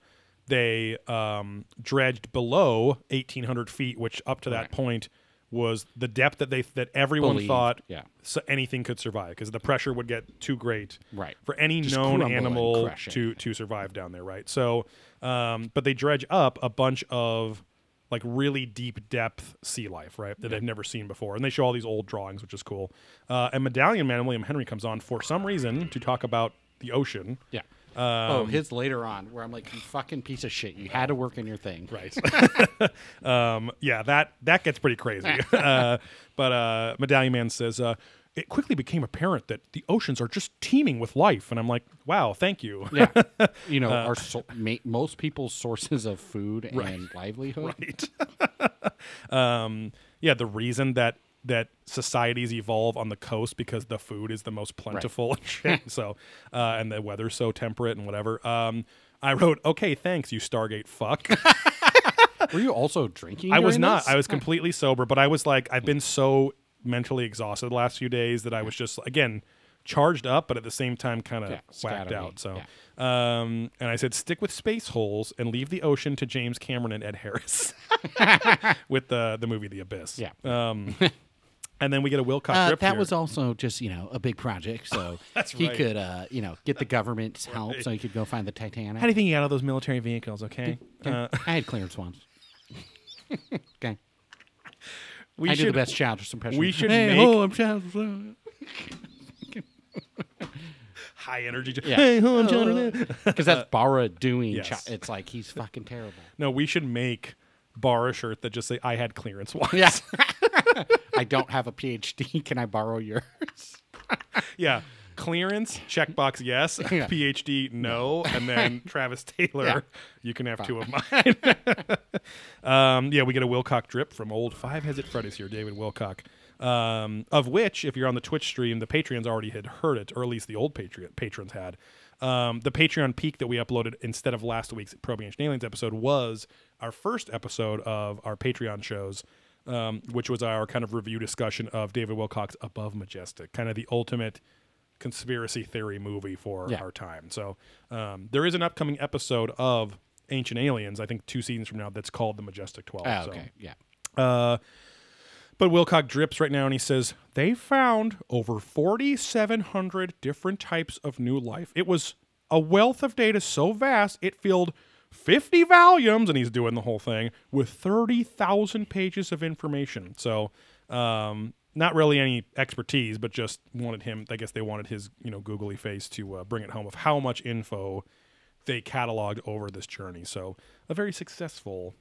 they um, dredged below 1,800 feet, which up to that Right. point was the depth that they that everyone Believed, thought yeah. so anything could survive because the pressure would get too great Right. for any Just known animal to to survive down there, right? So, um, but they dredge up a bunch of like really deep depth sea life, right? That they've never seen before, and they show all these old drawings, which is cool. Uh, and Medallion Man William Henry comes on for some reason to talk about the ocean, Yeah. Um, oh, his later on, where I'm like, you fucking piece of shit. You had to work in your thing. right? [LAUGHS] um, yeah, that that gets pretty crazy. [LAUGHS] [LAUGHS] uh, but uh, Medallion Man says. Uh, it quickly became apparent that the oceans are just teeming with life, and I'm like, "Wow, thank you." Yeah. You know, our so- ma- most people's sources of food and livelihood. right um yeah the reason that that societies evolve on the coast because the food is the most plentiful and [LAUGHS] shit so uh and the weather's so temperate and whatever um i wrote okay thanks you stargate fuck [LAUGHS] Were you also drinking? i was during not this? i was completely sober but i was like i've been so mentally exhausted the last few days that i was just again charged up, but at the same time kind of Yeah, whacked scattered, out. So, um, and I said stick with space holes and leave the ocean to James Cameron and Ed Harris [LAUGHS] with the the movie The Abyss. Yeah. Um, and then we get a Wilcock Uh, that here. was also just you know a big project, so [LAUGHS] That's he right. could uh, you know get the government's help, so he could go find the Titanic. How do you think he got all those military vehicles? Okay. Uh, I had [LAUGHS] clearance once. [LAUGHS] okay, we I should do the best child impression. we should hey, make- oh, I'm child. high energy. Yeah. Hey, ho, I'm. Because that's Bara doing. Yes. chi- it's like he's fucking terrible. No, we should make bar a shirt that just say I had clearance once. Yeah. [LAUGHS] I don't have a PhD. Can I borrow yours? [LAUGHS] yeah. Clearance, checkbox yes. [LAUGHS] Yeah. PhD, no. And then Travis Taylor, Yeah. you can have two of mine. um, yeah, we get a Wilcock drip from old Five Heads at Freddy's here, David Wilcock. Um, of which, if you're on the Twitch stream, the Patreons already had heard it, or at least the old Patreon patrons had. Um, the Patreon peek that we uploaded instead of last week's Probing Ancient Aliens episode was our first episode of our Patreon shows, um, which was our kind of review discussion of David Wilcock's Above Majestic, kind of the ultimate conspiracy theory movie for Yeah. our time. So um, there is an upcoming episode of Ancient Aliens, I think two seasons from now, that's called The Majestic 12. Oh, So, okay. Yeah. uh, but Wilcock drips right now and he says, they found over 4,700 different types of new life. It was a wealth of data so vast, it filled 50 volumes, and he's doing the whole thing with 30,000 pages of information. So, um, not really any expertise, but just wanted him, I guess they wanted his, you know, googly face to uh, bring it home of how much info they cataloged over this journey. So, a very successful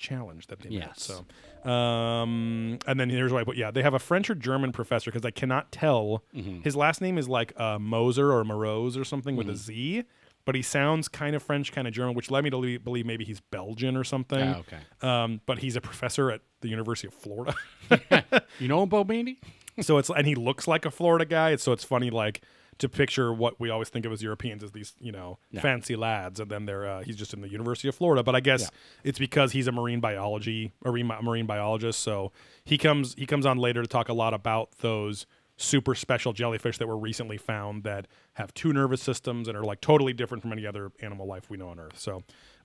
challenge that they met. So, um, and then here's what I put. Yeah, they have a French or German professor because I cannot tell. Mm-hmm. His last name is like uh, Moser or Morose or something with a Z, but he sounds kind of French, kind of German, which led me to believe maybe he's Belgian or something. Oh, okay. Um, but he's a professor at the University of Florida. [LAUGHS] [LAUGHS] You know Bo Bandy? so it's and he looks like a Florida guy. So it's funny, like to picture what we always think of as Europeans as these, you know, Yeah. fancy lads, and then they're uh, he's just in the University of Florida. But I guess Yeah. it's because he's a marine biology marine marine biologist. So he comes he comes on later to talk a lot about those super special jellyfish that were recently found that have two nervous systems and are like totally different from any other animal life we know on Earth. So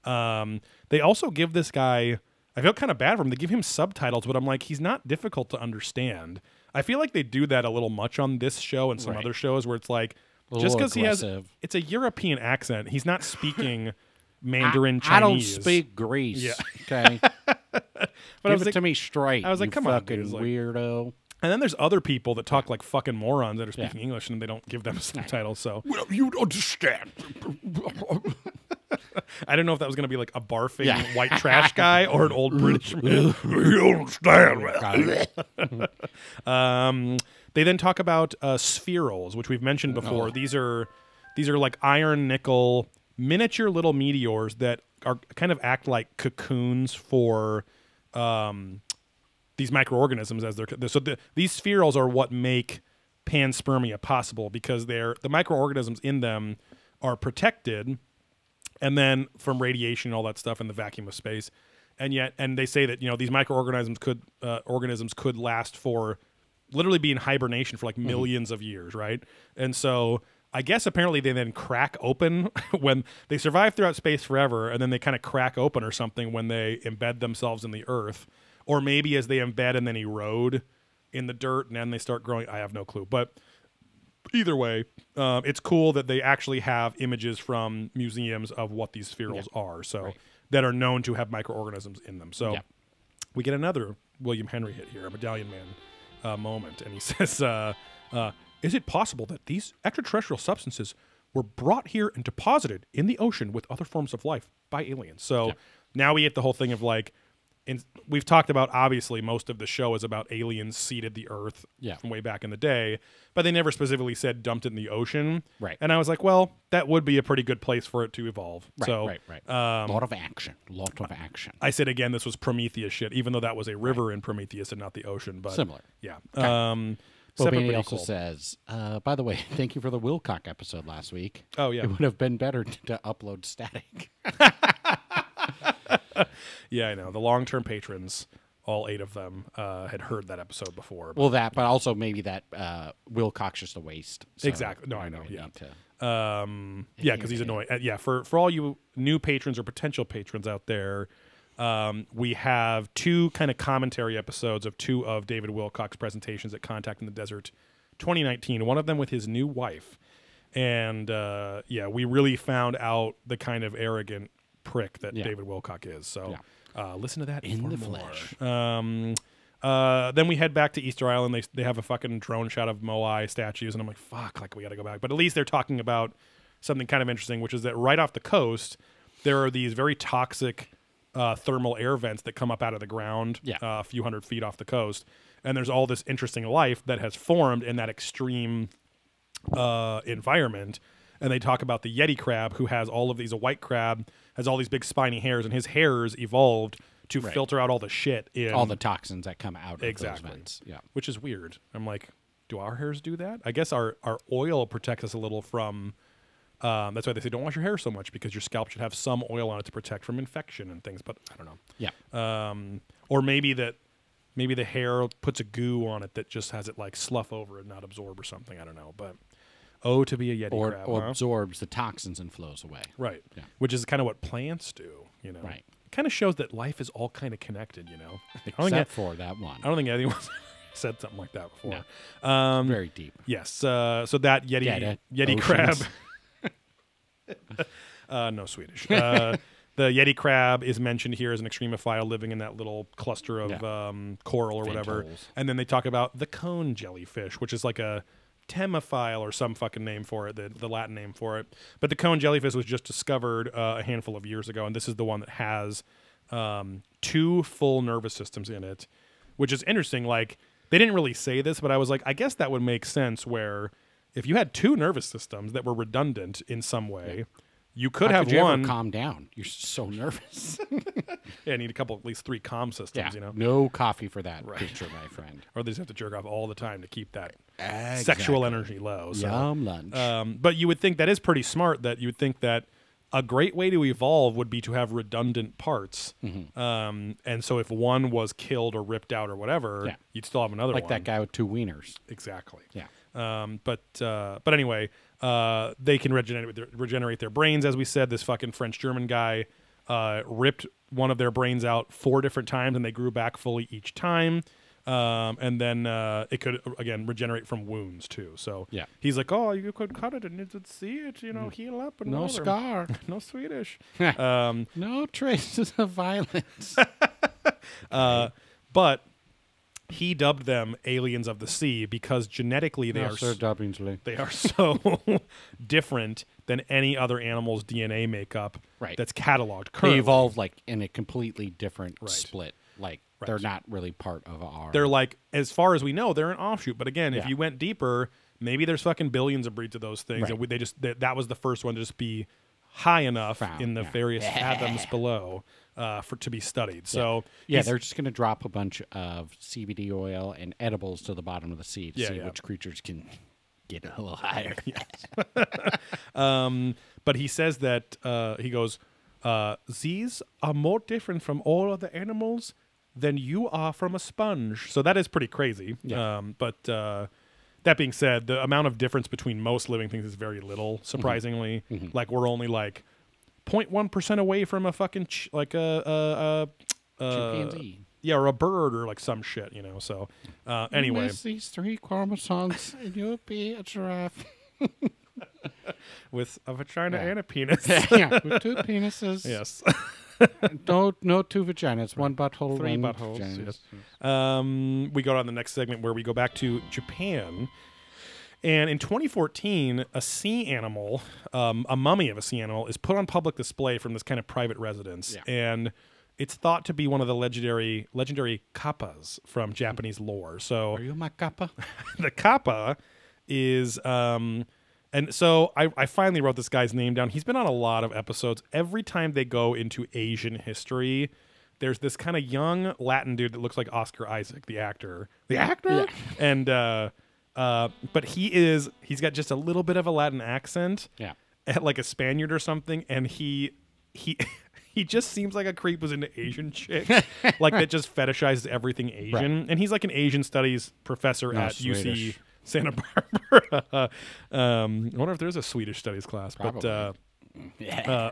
um, they also give this guy. I feel kind of bad for him. They give him subtitles, but I'm like, he's not difficult to understand. I feel like they do that a little much on this show and some Right. other shows where it's like, just because he has, it's a European accent. He's not speaking [LAUGHS] Mandarin I, I don't speak Greece. Yeah. Okay. [LAUGHS] but I Give was it like, to me straight. I was like, come on, fucking dude, like- weirdo. And then there's other people that talk like fucking morons that are Yeah. speaking English and they don't give them subtitles. So Well, you don't understand. [LAUGHS] I don't know if that was going to be like a barfing Yeah. white trash guy or an old British [LAUGHS] man. you understand? [LAUGHS] Um, they then talk about uh, spherules, which we've mentioned before. Oh. These are these are like iron nickel miniature little meteors that are kind of act like cocoons for um, these microorganisms as they're so the, these spherules are what make panspermia possible because they're the microorganisms in them are protected and then from radiation and all that stuff in the vacuum of space. And yet and they say that you know these microorganisms could uh, organisms could last for literally be in hibernation for like millions of years right? And so i guess apparently they then crack open [LAUGHS] when they survive throughout space forever and then they kind of crack open or something when they embed themselves in the earth or maybe as they embed and then erode in the dirt and then they start growing i have no clue but either way, um, it's cool that they actually have images from museums of what these spherules are, so Right. that are known to have microorganisms in them. So Yeah. we get another William Henry hit here, a Medallion Man uh, moment, and he [LAUGHS] says, uh, uh, "Is it possible that these extraterrestrial substances were brought here and deposited in the ocean with other forms of life by aliens?" So now we get the whole thing of like. And we've talked about obviously most of the show is about aliens seeded the earth Yeah. from way back in the day, but they never specifically said dumped it in the ocean. Right. And I was like, well, that would be a pretty good place for it to evolve. Right, so right, right. Um, lot of action. Lot of action. I said again, this was Prometheus shit, even though that was a river in Prometheus and not the ocean. But Similar. yeah. Um, separate Bandy but also equal. says, uh, by the way, [LAUGHS] thank you for the Wilcock episode last week. Oh, yeah. It would have been better to, [LAUGHS] to upload static. [LAUGHS] [LAUGHS] Yeah, I know. The long term patrons all eight of them uh, had heard that episode before. Well, that, but also maybe that uh, Wilcock's just a waste. so Exactly. No, I know, yeah. need to- Um, yeah, because he's annoying. Uh, yeah, for for all you new patrons or potential patrons out there, um, we have two kind of commentary episodes of two of David Wilcock's presentations at Contact in the Desert, 2019. One of them with his new wife, and uh, yeah, we really found out the kind of arrogant prick that Yeah. David Wilcock is. So uh, listen to that In the more. flesh. Um, uh, then we head back to Easter Island. They they have a fucking drone shot of Moai statues, and I'm like, fuck, like we got to go back. But at least they're talking about something kind of interesting, which is that right off the coast, there are these very toxic uh, thermal air vents that come up out of the ground, Yeah. uh, a few hundred feet off the coast, and there's all this interesting life that has formed in that extreme uh, environment. And they talk about the Yeti crab, who has all of these. A white crab has all these big spiny hairs, and his hairs evolved to Right. filter out all the shit in all the toxins that come out of exactly. those vents. Yeah. which is weird. I'm like, do our hairs do that? I guess our our oil protects us a little from. Um, that's why they say don't wash your hair so much because your scalp should have some oil on it to protect from infection and things. But I don't know. Yeah. Um, or maybe that maybe the hair puts a goo on it that just has it like slough over and not absorb or something. I don't know. But oh, to be a yeti or crab, or huh? absorbs the toxins and flows away. right? Yeah. Which is kind of what plants do. You know, Right. Kind of shows that life is all kind of connected. You know, [LAUGHS] I Except for that one. I don't think anyone's [LAUGHS] said something like that before. No. Um, Very deep. Yes. Uh, so that Yeti? Yeti crab. [LAUGHS] Uh, no Swedish. Uh, the Yeti crab is mentioned here as an extremophile living in that little cluster of Yeah. um, coral or whatever. And then they talk about the comb jellyfish, which is like a temophile or some fucking name for it, the, the Latin name for it. But the comb jellyfish was just discovered uh, a handful of years ago, and this is the one that has um, two full nervous systems in it, which is interesting. Like they didn't really say this, but I was like, I guess that would make sense. Where if you had two nervous systems that were redundant in some way, you could How have could you one. Ever calm down. You're so nervous. [LAUGHS] yeah, you need a couple, at least three calm systems. yeah. You know, No coffee for that picture, my [LAUGHS] friend. or they just have to jerk off all the time to keep that Exactly. sexual energy low. So. Yum lunch. Um, but you would think that is pretty smart. That you would think that a great way to evolve would be to have redundant parts. Mm-hmm. Um, and so if one was killed or ripped out or whatever, Yeah. you'd still have another like one. that guy with two wieners. Exactly. Yeah. Um, but uh, but anyway, uh, they can regenerate their, regenerate their brains, as we said. This fucking French German guy uh, ripped one of their brains out four different times, and they grew back fully each time. Um, and then uh, it could again regenerate from wounds too. So Yeah. he's like, "Oh, you could cut it and you could see it, you know, heal up and No whatever." scar. [LAUGHS] no Swedish." [LAUGHS] um, no traces of violence. [LAUGHS] uh, but he dubbed them aliens of the sea because genetically they no, are Sir s- They are [LAUGHS] so different than any other animal's DNA makeup Right. that's cataloged They evolved like in a completely different Right. split. Like Right. they're not really part of our. They're like, as far as we know, they're an offshoot. But again, if you went deeper, maybe there's fucking billions of breeds of those things, Right. and we, they just that, that was the first one to just be high enough Found, in the yeah. various [LAUGHS] fathoms below uh, for to be studied. So yeah, they're just going to drop a bunch of CBD oil and edibles to the bottom of the sea to Yeah, see yeah. which creatures can get a little higher. [LAUGHS] [LAUGHS] Um, but he says that uh, he goes, uh, "These are more different from all other animals than you are from a sponge." So that is pretty crazy. Yeah. Um, but uh, that being said, the amount of difference between most living things is very little. Surprisingly, like we're only like 0.1 percent away from a fucking ch- like a, a, a, a Chimpanzee. yeah, or a bird or like some shit, you know. So uh, anyway, these three chromosomes, [LAUGHS] and you'll be a giraffe. [LAUGHS] with a vagina Yeah. and a penis. [LAUGHS] yeah, with two penises. yes. No, no two vaginas. One butthole. Three one buttholes, vagina. yes. Um, we go on the next segment where we go back to Japan. And in 2014, a sea animal, um, a mummy of a sea animal, is put on public display from this kind of private residence. Yeah. And it's thought to be one of the legendary legendary kappas from Japanese lore. So Are you my kappa? [LAUGHS] the kappa is um and so I, I finally wrote this guy's name down. He's been on a lot of episodes. Every time they go into Asian history, there's this kind of young Latin dude that looks like Oscar Isaac, the actor. The actor? Yeah. And uh uh but he is he's got just a little bit of a Latin accent Yeah. eh, like a Spaniard or something, and he he [LAUGHS] he just seems like a creep was into Asian chicks, [LAUGHS] like that just fetishizes everything Asian. And he's like an Asian studies professor No, at UC Santa Barbara. [LAUGHS] um, I wonder if there's a Swedish studies class, but Probably. uh, Yeah.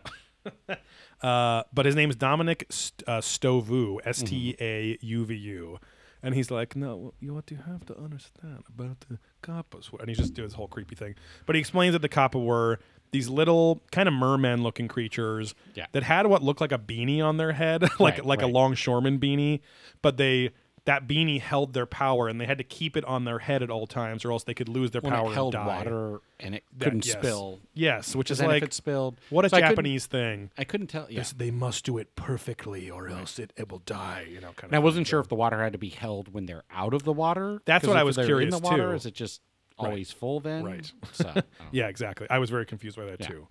uh, but his name is Dominic St- uh, Stovu, S T A U V U. And he's like, no, you what you have to understand about the kappas. And he's just doing this whole creepy thing. But he explains that the kappa were these little kind of merman looking creatures Yeah. that had what looked like a beanie on their head, [LAUGHS] like Right, like a longshoreman beanie. But they that beanie held their power and they had to keep it on their head at all times or else they could lose their when power it held and die. water and it That- couldn't yes. spill. Yes, which is then like if it spilled, what a So I couldn't- Japanese thing. I couldn't tell. Yeah. They must do it perfectly or else it, it will die you know kind And I wasn't sure if the water had to be held when they're out of the water. That's 'cause what I was they're curious, in the water, too. Is it just always full then? Right. So, I don't [LAUGHS] know. yeah exactly i was very confused by that too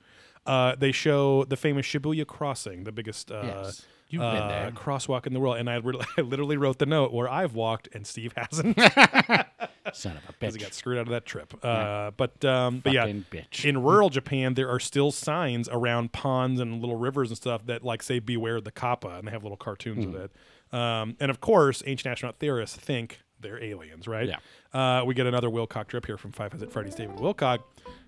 uh, they show the famous shibuya crossing the biggest uh, Yes. You've been uh, there. crosswalk in the world and I, re- [LAUGHS] I literally wrote the note where i've walked and steve hasn't [LAUGHS] son of a [LAUGHS] because he got screwed out of that trip uh, but um, but yeah bitch. in rural japan there are still signs around ponds and little rivers and stuff that like say beware the kappa and they have little cartoons Hmm. of it um, and of course ancient astronaut theorists think they're aliens right Yeah. uh, we get another wilcock drip here from five at freddy's david wilcock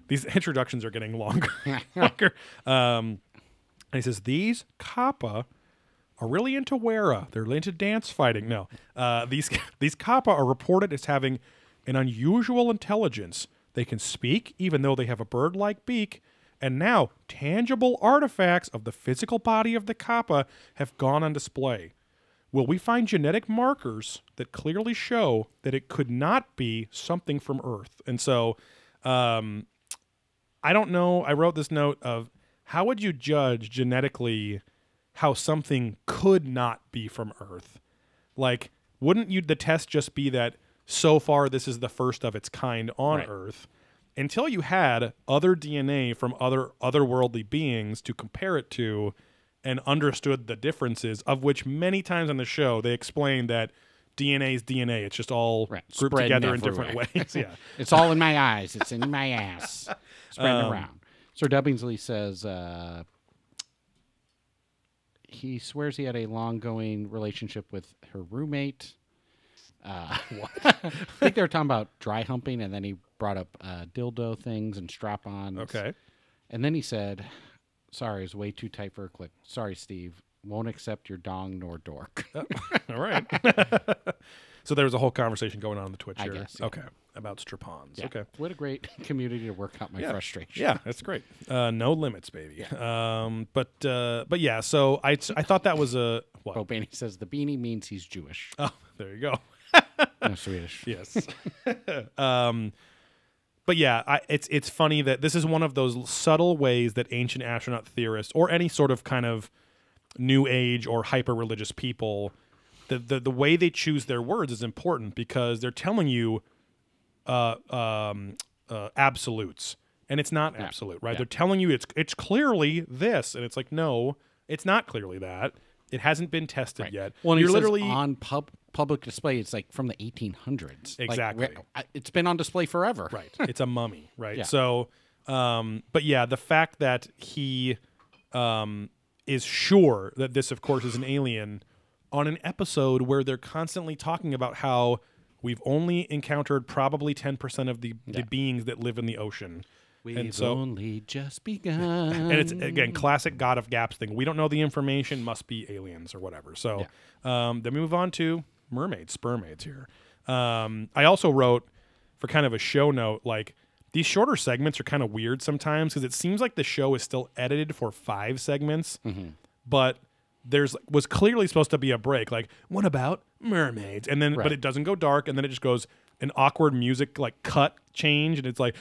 these [LAUGHS] introductions are getting longer [LAUGHS] longer um, and he says these kappa are really into Wera. They're into dance fighting. No, uh, these [LAUGHS] these kappa are reported as having an unusual intelligence. They can speak, even though they have a bird-like beak. And now, tangible artifacts of the physical body of the kappa have gone on display. Will we find genetic markers that clearly show that it could not be something from Earth? And so, um, I don't know. I wrote this note of how would you judge genetically how something could not be from Earth? Like, wouldn't you the test just be that so far this is the first of its kind on Right. Earth? Until you had other DNA from other otherworldly beings to compare it to and understood the differences, of which many times on the show they explain that DNA is DNA. It's just all Right. grouped Spreading together in different ways. [LAUGHS] Yeah. It's all in my eyes. It's in my ass. Spreading Um, around. Sir Dubbingsley says uh, he swears he had a long going relationship with her roommate. Uh, [LAUGHS] I think they were talking about dry humping, and then he brought up uh, dildo things and strap ons. Okay. And then he said, Sorry, it's way too tight for a click. Sorry, Steve. Won't accept your dong nor dork. [LAUGHS] All right. [LAUGHS] so there was a whole conversation going on on the Twitch I here. guess, yeah. Okay. About strapons. Yeah. Okay. What a great [LAUGHS] community to work out my Yeah. frustration. Yeah, that's great. Uh, no limits, baby. Um, but uh, but yeah, so I I thought that was a what? Oh, says the beanie means he's Jewish. Oh, there you go. [LAUGHS] No, Swedish. [LAUGHS] Yes. um, but yeah, I, it's it's funny that this is one of those subtle ways that ancient astronaut theorists or any sort of kind of new age or hyper religious people, the, the the way they choose their words is important because they're telling you uh, um, uh, absolutes, and it's not absolute, right? Yeah. They're telling you it's it's clearly this, and it's like no, it's not clearly that. It hasn't been tested yet. Well, and You're he says literally on pub public display. It's like from the 1800s. Exactly. where- I- it's been on display forever. right [LAUGHS] it's a mummy right Yeah. so um but yeah the fact that he um is sure that this of course is an alien on an episode where they're constantly talking about how we've only encountered probably 10% of the, the beings that live in the ocean. We've and so only just begun. [LAUGHS] and it's again classic god of gaps thing. We don't know the information must be aliens or whatever. So um, then we move on to mermaids spermaids here. Um, i also wrote for kind of a show note like these shorter segments are kind of weird sometimes because it seems like the show is still edited for five segments but there's was clearly supposed to be a break like what about mermaids? And then but it doesn't go dark and then it just goes an awkward music like cut change and it's like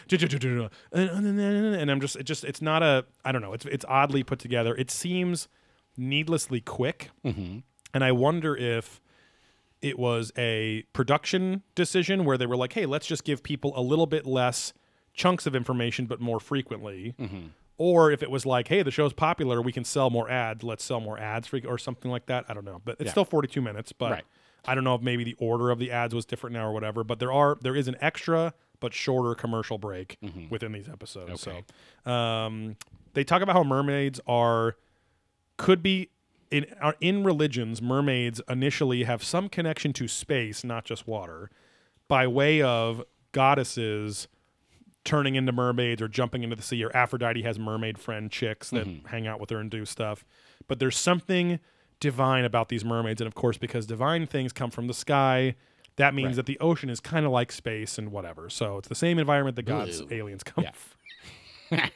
and i'm just it just it's not a i don't know it's it's oddly put together. It seems needlessly quick. Mm-hmm. And i wonder if it was a production decision where they were like hey let's just give people a little bit less chunks of information but more frequently mm-hmm. Or if it was like hey the show's popular we can sell more ads let's sell more ads for, or something like that i don't know but it's Yeah. still 42 minutes but Right. i don't know if maybe the order of the ads was different now or whatever but there are there is an extra but shorter commercial break within these episodes Okay. so um, they talk about how mermaids are could be in are in religions mermaids initially have some connection to space, not just water, by way of goddesses turning into mermaids or jumping into the sea or Aphrodite has mermaid friend chicks that hang out with her and do stuff. But there's something divine about these mermaids and of course because divine things come from the sky, that means Right. that the ocean is kind of like space and whatever. So it's the same environment that God's Blue. aliens come Yeah. from.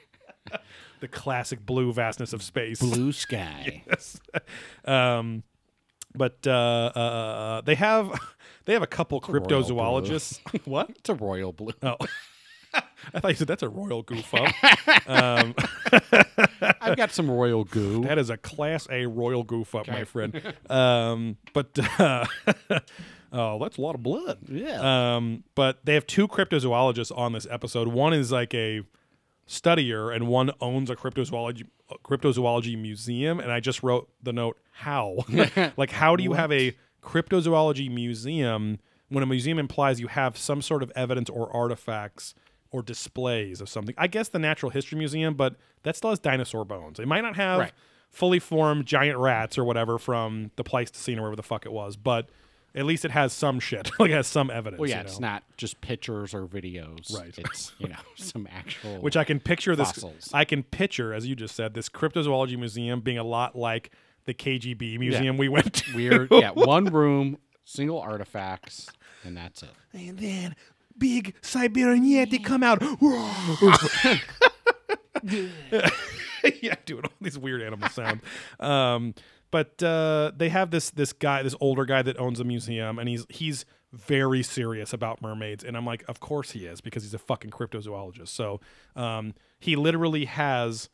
[LAUGHS] the classic blue vastness of space. Blue [LAUGHS] sky. Yes. [LAUGHS] um, but uh, uh, uh, they have they have a couple blue. cryptozoologists. what? It's a royal blue. Oh, I thought you said that's a royal goof up. [LAUGHS] um, [LAUGHS] I've got some royal goo. that is a class A royal goof up, my friend. [LAUGHS] Um, but uh, oh, that's a lot of blood. Yeah. Um, but they have two cryptozoologists on this episode. One is like a studier, and one owns a cryptozoology cryptozoology museum. And I just wrote the note, how? like, how do you have a cryptozoology museum when a museum implies you have some sort of evidence or artifacts or displays of something? I guess the Natural History Museum, but that still has dinosaur bones. It might not have Right. fully formed giant rats or whatever from the Pleistocene or wherever the fuck it was, but at least it has some shit. [LAUGHS] like it has some evidence. well, yeah, you it's not just pictures or videos. Right. It's you know [LAUGHS] some actual. Which I can picture this. Fossils. I can picture, as you just said, this cryptozoology museum being a lot like the KGB museum we went to. weird. yeah, one room, single artifacts, and that's it. And then big Siberian Yeti come out. [LAUGHS] yeah, doing all these weird animal sounds. Um, but uh, they have this this guy, this older guy that owns a museum, and he's he's very serious about mermaids. And I'm like, of course he is, because he's a fucking cryptozoologist. So um, he literally has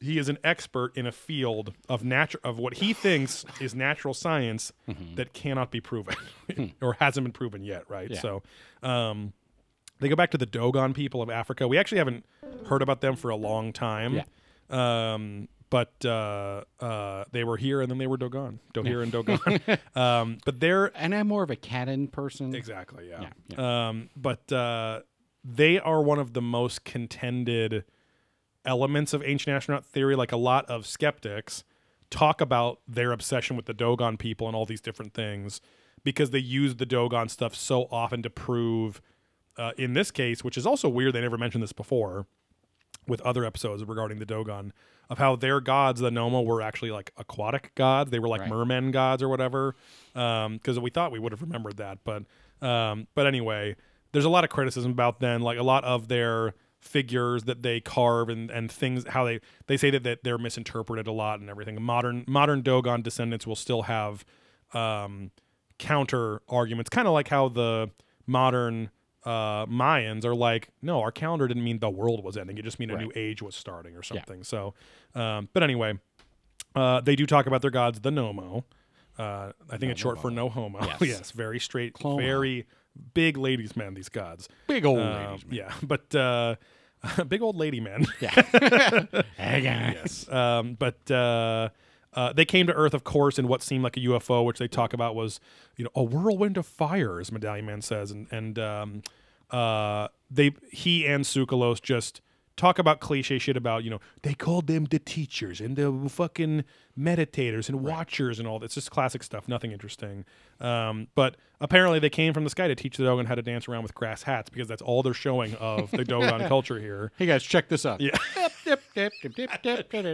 he is an expert in a field of natural of what he thinks is natural science that cannot be proven [LAUGHS] or hasn't been proven yet, right? Yeah. So um, they go back to the Dogon people of Africa. We actually haven't heard about them for a long time. Um, but uh, uh, they were here and then they were Dogon, Dohir and Dogon. [LAUGHS] um, but they're And I'm more of a canon person. Exactly. Yeah. Yeah, Um, but uh, they are one of the most contended elements of ancient astronaut theory. Like a lot of skeptics talk about their obsession with the Dogon people and all these different things because they use the Dogon stuff so often to prove. Uh, in this case, which is also weird, they never mentioned this before with other episodes regarding the Dogon of how their gods, the Nomo, were actually like aquatic gods. They were like Right. mermen gods or whatever. Because we thought we would have remembered that, but um, but anyway, there's a lot of criticism about them. Like a lot of their figures that they carve and, and things how they they say that, that they're misinterpreted a lot and everything. Modern modern Dogon descendants will still have um, counter arguments, kind of like how the modern uh, Mayans are like, no, our calendar didn't mean the world was ending; it just mean a Right. new age was starting or something. So, um, but anyway, uh, they do talk about their gods, the Nomo. Uh, I think it's short for no homo. [LAUGHS] Yes. Yes, very straight, very big ladies man. These gods, Big old Um, ladies. man. yeah, [LAUGHS] but uh, [LAUGHS] big old lady man. Yeah. [LAUGHS] Yes. Um, but uh, uh, they came to Earth, of course, in what seemed like a UFO, which they talk about was, you know, a whirlwind of fire, as Medallion Man says, and and um, uh, they he and Tsoukalos just talk about cliche shit about you know they called them the teachers and the fucking meditators and watchers and all that's just classic stuff nothing interesting um, but apparently they came from the sky to teach the dogon how to dance around with grass hats because that's all they're showing of the dogon [LAUGHS] culture here Hey guys, check this out. Yeah.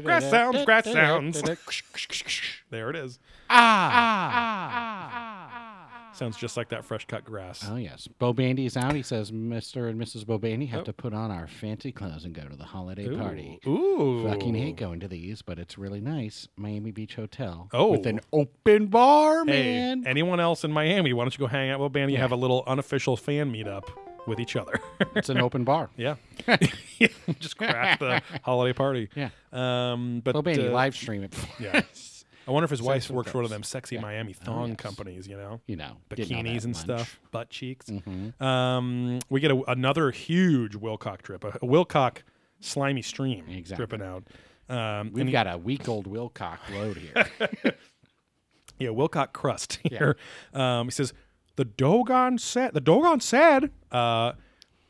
grass grass sounds, grass sounds. [LAUGHS] there it is. Ah. Ah. Ah. Sounds just like that fresh cut grass. Oh yes, Bo Bandy's out. He says, "Mr. and Mrs. Bo Bandy have to put on our fancy clothes and go to the holiday party." Ooh. Fucking hate going to these, but it's really nice. Miami Beach Hotel. Oh. with an open bar, Hey, man. anyone else in Miami? Why don't you go hang out with Bo Bandy? You have a little unofficial fan meetup with each other. [LAUGHS] it's an open bar. [LAUGHS] yeah. [LAUGHS] just crash the holiday party. Yeah. Um, but Bo Bandy uh, live stream it. Yeah. I wonder if his wife works for one of them sexy Miami thong companies. You know. You know, bikinis and much. stuff, butt cheeks. Mhm. Um, we get a, another huge Wilcock trip, a, a Wilcock slimy stream Exactly. dripping out. Um, We've and he- got a week old Wilcock load here. [LAUGHS] yeah, Wilcock crust here. Um, he says the Dogon said the Dogon said uh,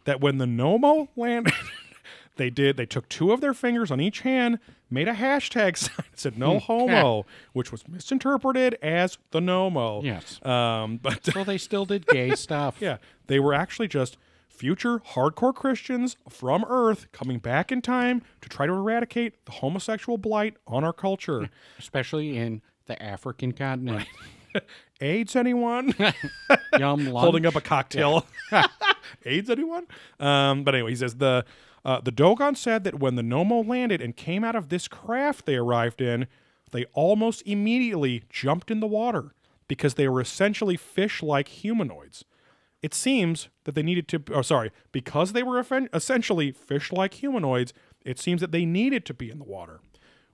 that when the Nomo landed, [LAUGHS] they did they took two of their fingers on each hand, made a hashtag [LAUGHS] sign that said "No homo," which was misinterpreted as the Nomo. Yes. Um, [LAUGHS] but Well, they still did gay [LAUGHS] stuff. yeah, they were actually just future hardcore Christians from Earth coming back in time to try to eradicate the homosexual blight on our culture. Especially in the African continent. AIDS, anyone? Yum lunch. Holding up a cocktail. AIDS, anyone? Um, but anyway, he says the uh, the Dogon said that when the Nomo landed and came out of this craft they arrived in, they almost immediately jumped in the water because they were essentially fish-like humanoids. It seems that they needed to. Oh, sorry, because they were essentially fish-like humanoids. It seems that they needed to be in the water.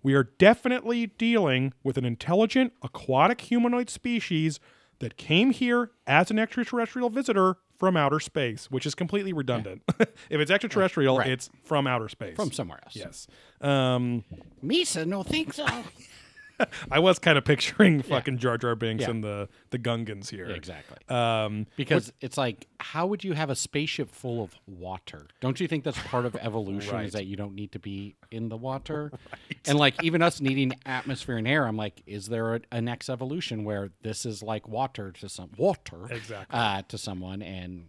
We are definitely dealing with an intelligent aquatic humanoid species that came here as an extraterrestrial visitor from outer space, which is completely redundant. [LAUGHS] if it's extraterrestrial, Right. it's from outer space. from somewhere else. Yes. Um, Misa, no think so. [LAUGHS] [LAUGHS] I was kind of picturing fucking Jar Jar Binks Yeah. and the the Gungans here. exactly. Um, Because it's like, how would you have a spaceship full of water? Don't you think that's part of [LAUGHS] evolution Right. is that you don't need to be in the water? [LAUGHS] And like even us needing atmosphere and air, I'm like, is there a, a next evolution where this is like water to some water Exactly. uh, to someone and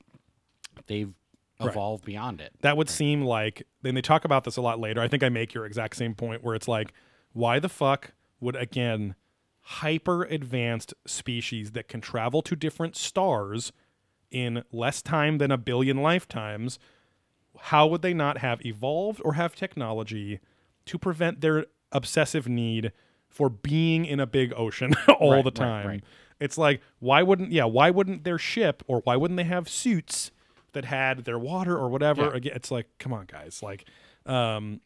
they've evolved beyond it? that would seem like then they talk about this a lot later. I think I make your exact same point where it's like, why the fuck would again hyper advanced species that can travel to different stars in less time than a billion lifetimes, how would they not have evolved or have technology to prevent their obsessive need for being in a big ocean [LAUGHS] all Right, the time? right. It's like why wouldn't yeah, why wouldn't their ship or why wouldn't they have suits that had their water or whatever? Yeah. Again, it's like come on guys, like um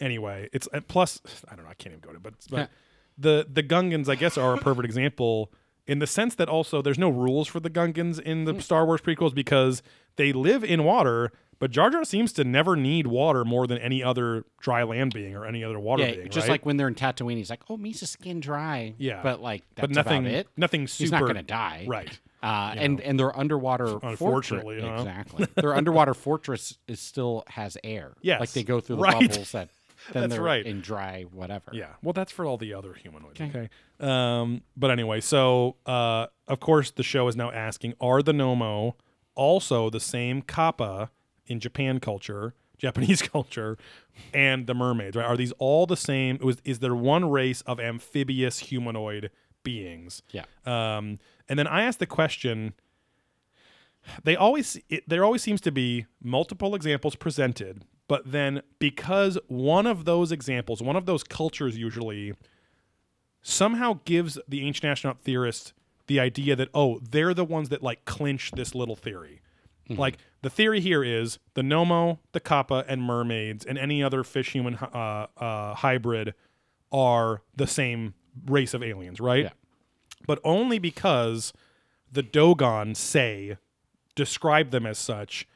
anyway, it's plus [SIGHS] I don't know, I can't even go to but, but [LAUGHS] the the Gungans I guess are a perfect example in the sense that also there's no rules for the Gungans in the Star Wars prequels because they live in water, but Jar Jar seems to never need water more than any other dry land being or any other water Yeah, being. just right? like when they're in Tatooine, he's like, "Oh, Misa's skin dry." Yeah. but like, that's but nothing about it. nothing super He's not going to die, right. Uh, and and their underwater Unfortunately, fortress, huh? exactly. [LAUGHS] their underwater fortress is still has air. Yes, like they go through the right. bubbles that then That's they're right. in dry whatever. Yeah. Well, that's for all the other humanoids. Okay. Okay. Um, but anyway, so uh, of course the show is now asking: Are the Nomo also the same kappa in Japan culture, [LAUGHS] Japanese culture, and the mermaids? Right? Are these all the same? Was is there one race of amphibious humanoid beings? yeah. Um, and then I asked the question. They always it, there always seems to be multiple examples presented, but then because one of those examples, one of those cultures usually somehow gives the ancient astronaut theorist the idea that oh, they're the ones that like clinch this little theory. Like the theory here is the Nomo, the Kappa, and mermaids, and any other fish human uh, uh, hybrid are the same race of aliens, right? Yeah. but only because the Dogon say describe them as such.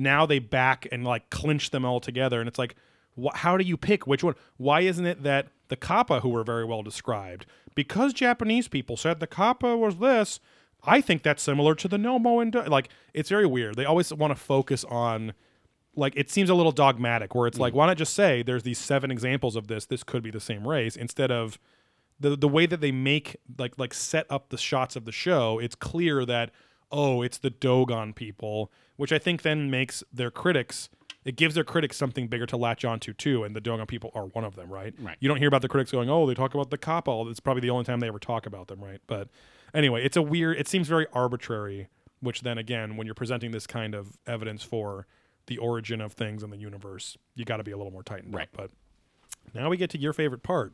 Now they back and like clinch them all together, and it's like, wh- how do you pick which one? Why isn't it that the Kappa, who were very well described, because Japanese people said the Kappa was this? I think that's similar to the Nomo and like it's very weird. They always want to focus on like it seems a little dogmatic where it's like mm. why not just say there's these seven examples of this this could be the same race instead of the the way that they make like like set up the shots of the show it's clear that oh it's the Dogon people which I think then makes their critics it gives their critics something bigger to latch onto too and the Dogon people are one of them right Right. you don't hear about the critics going oh they talk about the Kappa it's probably the only time they ever talk about them right but anyway it's a weird it seems very arbitrary which then again when you're presenting this kind of evidence for the origin of things in the universe you got to be a little more tightened Right. up but now we get to your favorite part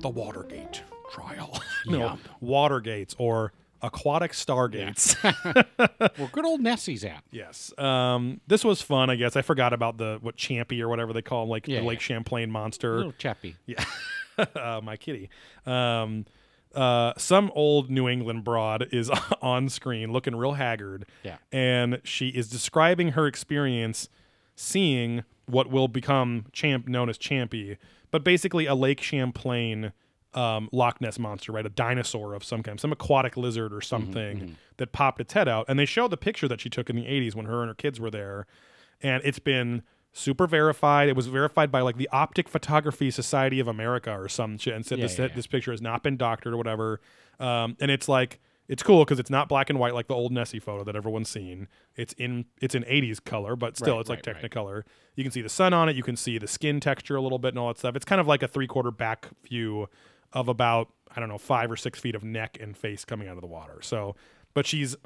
the Watergate trial. [LAUGHS] no, Yeah. Watergates or aquatic stargates. [LAUGHS] Where good old Nessie's at. yes. Um, this was fun, I guess. I forgot about the what Champy or whatever they call him, like Yeah, the Lake. Champlain monster. Little chappy. Yeah. [LAUGHS] uh, my kitty. Um, uh, some old New England broad is [LAUGHS] on screen looking real haggard. Yeah. And she is describing her experience seeing what will become champ known as Champy, but basically a Lake Champlain um, Loch Ness monster, right? A dinosaur of some kind, some aquatic lizard or something that popped its head out. And they show the picture that she took in the 80s when her and her kids were there. And it's been super verified. It was verified by like the Optic Photography Society of America or some shit, and said Yeah, this yeah, yeah. this picture has not been doctored or whatever. Um, and it's like it's cool because it's not black and white like the old Nessie photo that everyone's seen. It's in it's in 80s color, but still Right, it's like right, right. Technicolor. You can see the sun on it. You can see the skin texture a little bit and all that stuff. It's kind of like a three quarter back view of about I don't know five or six feet of neck and face coming out of the water. So, but she's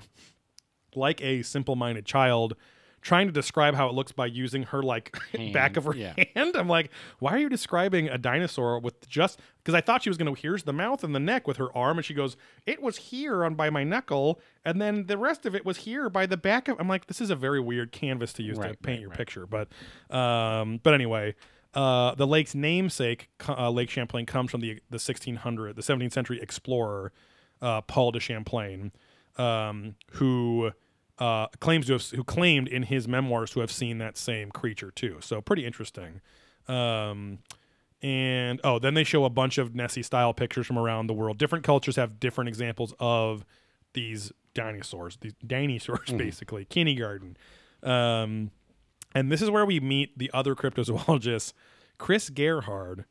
like a simple minded child trying to describe how it looks by using her like [LAUGHS] back of her yeah. hand. I'm like, why are you describing a dinosaur with just because I thought she was gonna here's the mouth and the neck with her arm and she goes, It was here on by my knuckle, and then the rest of it was here by the back of I'm like, this is a very weird canvas to use to paint right, your right. picture. But um but anyway. Uh, the lake's namesake, uh, Lake Champlain, comes from the the 1600, the 17th century explorer uh, Paul de Champlain, um, who uh, claims to have who claimed in his memoirs to have seen that same creature too. So pretty interesting. Um, and oh, then they show a bunch of Nessie style pictures from around the world. Different cultures have different examples of these dinosaurs, these dinosaurs, basically kindergarten. Um, and this is where we meet the other cryptozoologist, Chris Gerhard,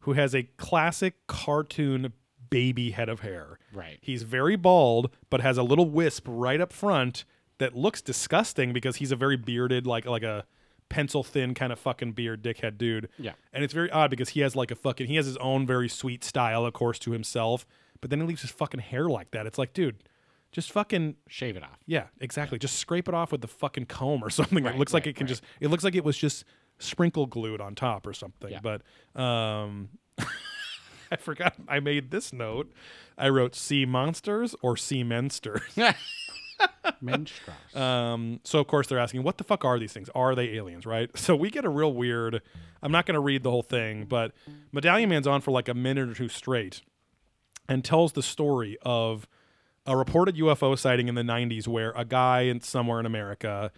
who has a classic cartoon baby head of hair. Right. He's very bald, but has a little wisp right up front that looks disgusting because he's a very bearded, like like a pencil thin kind of fucking beard dickhead dude. Yeah. And it's very odd because he has like a fucking he has his own very sweet style, of course, to himself, but then he leaves his fucking hair like that. It's like, dude, just fucking Shave it off. yeah, exactly. Just scrape it off with the fucking comb or [LAUGHS] something. it Right, looks like it can right. just. It looks like it was just sprinkle glued on top or something. Yeah. But um, [LAUGHS] I forgot. I made this note. I wrote sea monsters or sea [LAUGHS] mensters. Um, so of course they're asking, what the fuck are these things? Are they aliens? Right? So we get a real weird. I'm not going to read the whole thing, but Medallion Man's on for like a minute or two straight, and tells the story of a reported UFO sighting in the 90s where a guy in somewhere in America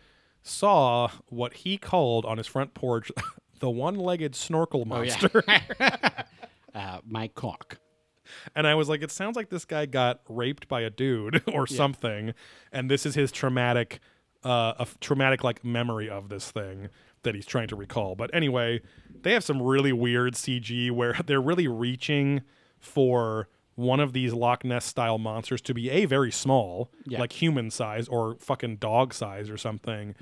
saw what he called on his front porch [LAUGHS] the one-legged snorkel oh monster. yeah. [LAUGHS] [LAUGHS] uh, my cock. And I was like, it sounds like this guy got raped by a dude or something, and this is his traumatic, uh, a traumatic like memory of this thing that he's trying to recall. But anyway, they have some really weird CG where they're really reaching for one of these Loch Ness style monsters to be a very small, Yeah. like human size or fucking dog size or something,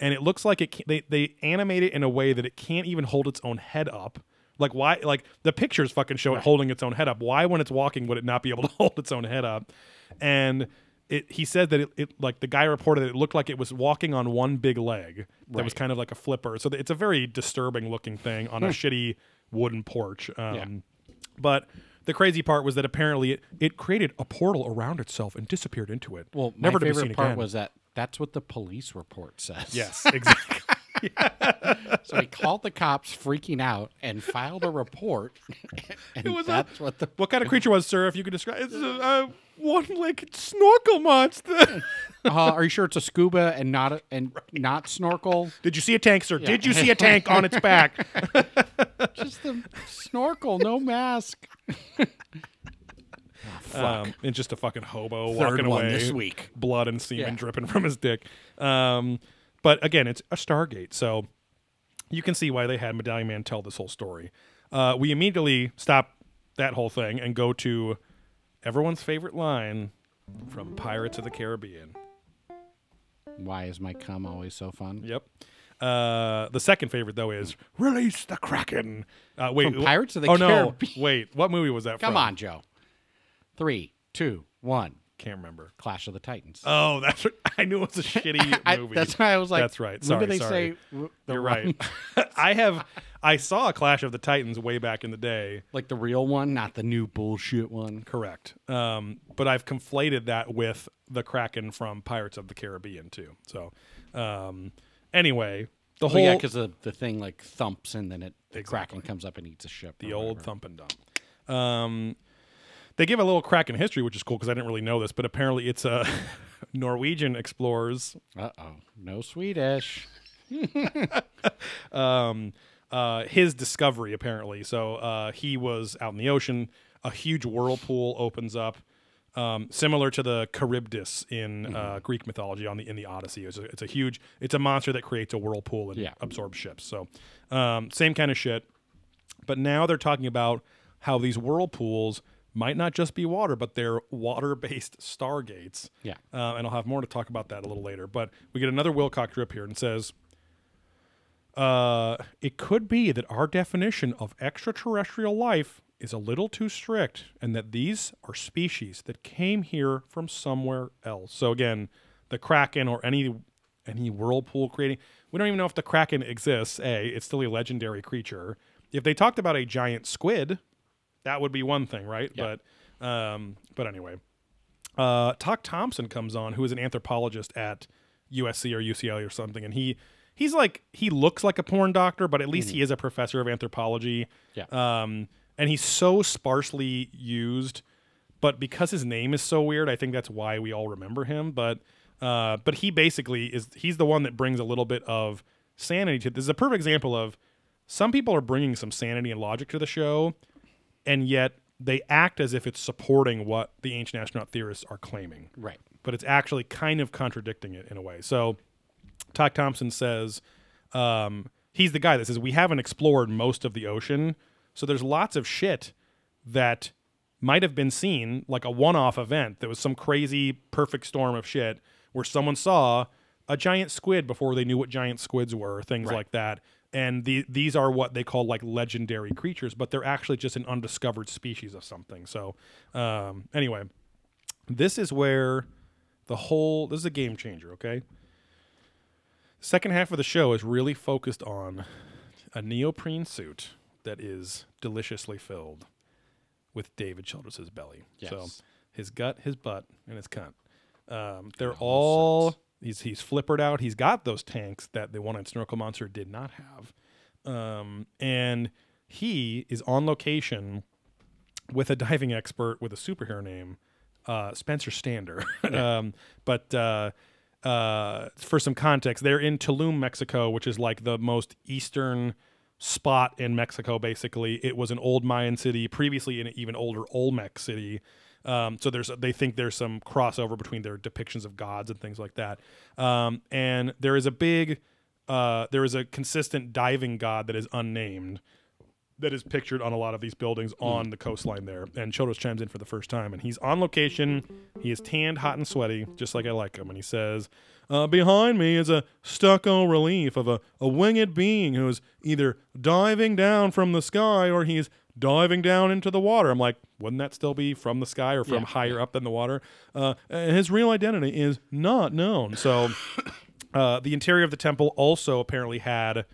and it looks like it. Can, they they animate it in a way that it can't even hold its own head up. Like why? Like the pictures fucking show it holding its own head up. Why, when it's walking, would it not be able to [LAUGHS] hold its own head up? And it, he said that it, it, like the guy reported that it looked like it was walking on one big leg that was kind of like a flipper. So it's a very disturbing looking thing on a shitty wooden porch. Um, Yeah. But the crazy part was that apparently it, it created a portal around itself and disappeared into it. Well, never my to be favorite seen part again. was that that's what the police report says. yes, [LAUGHS] exactly. [LAUGHS] So he called the cops, freaking out, and filed a report. [LAUGHS] and was a- that's what the what kind of creature was, sir? If you could describe, it's a, a one-legged snorkel monster. [LAUGHS] uh, are you sure it's a scuba and not a, and not snorkel? Did you see a tank, sir? Did you see a tank on its back? Just the snorkel, no mask. um, and just a fucking hobo Third walking one away. this week. blood and semen Yeah. dripping from his dick. Um, but again, it's a Stargate, so you can see why they had Medallion Man tell this whole story. Uh, we immediately stop that whole thing and go to everyone's favorite line from Pirates of the Caribbean. Why is my cum always so fun? Yep. Uh, the second favorite though is "Release the Kraken." Uh, wait, From Pirates of the oh no, wait, what movie was that? Come from? on, Joe. Three, two, one. Can't remember. Clash of the Titans. Oh, [LAUGHS] that's I knew it was a [LAUGHS] shitty I, movie. that's why I was like, That's right. When Sorry, did they sorry. say You're right. [LAUGHS] I have I saw Clash of the Titans way back in the day. like the real one, not the new bullshit one. Correct. Um, but I've conflated that with the Kraken from Pirates of the Caribbean too. So um, anyway, the Oh whole yeah, because the, the thing like thumps and then it the Exactly. kraken comes up and eats a ship. the old whatever. thump and dump. Um, they give a little Kraken history, which is cool because I didn't really know this, but apparently it's a [LAUGHS] Norwegian explorers Uh oh, no Swedish. [LAUGHS] um, uh, his discovery apparently. So uh, he was out in the ocean. A huge whirlpool opens up. Um, similar to the Charybdis in uh, Greek mythology on the in the Odyssey, it's a, it's a huge, it's a monster that creates a whirlpool and Yeah. absorbs ships. So, um, same kind of shit. But now they're talking about how these whirlpools might not just be water, but they're water-based stargates. Yeah. Uh, and I'll have more to talk about that a little later. But we get another Wilcock drip here and says, uh, it could be that our definition of extraterrestrial life is a little too strict and that these are species that came here from somewhere else. So again, the Kraken or any any whirlpool creating we don't even know if the Kraken exists. A, it's still a legendary creature. If they talked about a giant squid, that would be one thing, right? Yeah. But um but anyway. Uh Tok Thompson comes on, who is an anthropologist at USC or UCLA or something, and he he's like he looks like a porn doctor, but at least he is a professor of anthropology. Yeah. Um, and he's so sparsely used, but because his name is so weird, I think that's why we all remember him. But uh, but he basically is he's the one that brings a little bit of sanity to this. Is a perfect example of some people are bringing some sanity and logic to the show, and yet they act as if it's supporting what the ancient astronaut theorists are claiming Right. but it's actually kind of contradicting it in a way. So, Tok Thompson says um, he's the guy that says we haven't explored most of the ocean, so there's lots of shit that might have been seen like a one-off event. There was some crazy perfect storm of shit where someone saw a giant squid before they knew what giant squids were, things Right. like that. And the, these are what they call like legendary creatures, but they're actually just an undiscovered species of something. So, um, anyway, this is where the whole this is a game changer okay second half of the show is really focused on a neoprene suit that is deliciously filled with david childress's belly so Yes. his gut his butt and his cunt um, they're all all sense. He's he's flippered out he's got those tanks that the one on snorkel monster did not have um, and he is on location with a diving expert with a superhero name, uh, Spencer Stander. [LAUGHS] um, but uh, uh, for some context, they're in Tulum, Mexico, which is like the most eastern spot in Mexico. Basically, it was an old Mayan city, previously an even older Olmec city. Um, so there's they think there's some crossover between their depictions of gods and things like that. Um, and there is a big, uh, there is a consistent diving god that is unnamed that is pictured on a lot of these buildings on the coastline there. And Childress chimes in for the first time, and he's on location. He is tanned, hot, and sweaty, just like I like him. And he says, uh, "Behind me is a stucco relief of a, a winged being who is either diving down from the sky or he's diving down into the water." I'm like, wouldn't that still be from the sky or from Yeah, higher up than the water? Uh, his real identity is not known. So, [COUGHS] uh, the interior of the temple also apparently had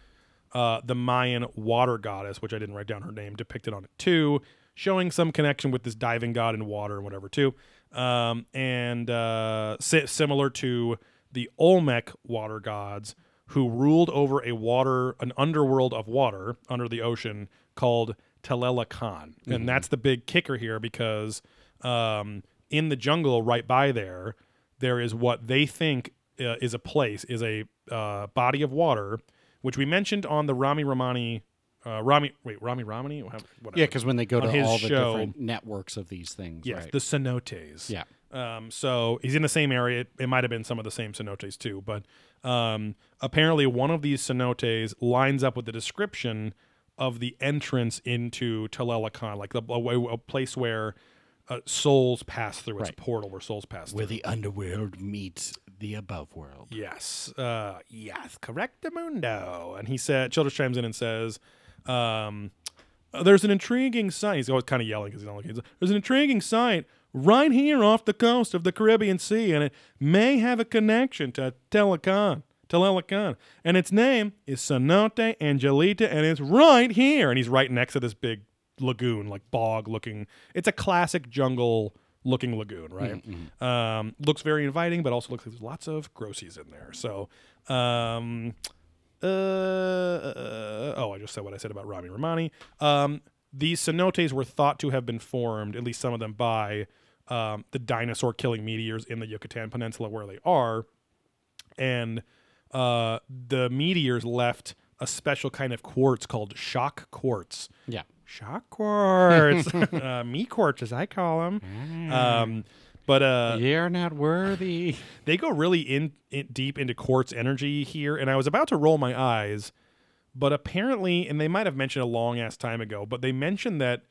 uh, the Mayan water goddess, which I didn't write down her name, depicted on it too, showing some connection with this diving god in water and whatever too. Um, and uh, si- similar to the Olmec water gods who ruled over a water, an underworld of water under the ocean called Tlalocan. And that's the big kicker here because um, in the jungle right by there, there is what they think uh, is a place, is a uh, body of water, which we mentioned on the Rami Ramani. Uh, Rami, wait, Rami Ramani? Whatever. Yeah, because when they go On to his all the show- different networks of these things, Yes, right? the cenotes. yeah. Um, so he's in the same area. It, it might have been some of the same cenotes too, but um, apparently one of these cenotes lines up with the description of the entrance into Tlalocan, like the, a, a place where uh, souls pass through. It's Right. a portal where souls pass Where through. the underworld meets the above world. Yes. Uh, yes. Correctamundo. And he said, Childress chimes in and says, um, uh, there's an intriguing site. He's always kind of yelling because he's on location. There's an intriguing site right here off the coast of the Caribbean Sea, and it may have a connection to Tlalocan. Tlalocan. And its name is Cenote Angelita, and it's right here. And he's right next to this big lagoon, like bog looking. It's a classic jungle looking lagoon, right? Um, looks very inviting, but also looks like there's lots of grossies in there. So, um, uh, oh, I just said what I said about Rami Romani. Um, these cenotes were thought to have been formed, at least some of them, by um, the dinosaur killing meteors in the Yucatan Peninsula where they are. And uh, the meteors left a special kind of quartz called shock quartz. Yeah. Shock quartz, [LAUGHS] uh, me quartz as I call them. Um, But uh, You're not worthy. [LAUGHS] they go really in, in deep into quartz energy here, and I was about to roll my eyes, but apparently, and they might have mentioned a long ass time ago, but they mentioned that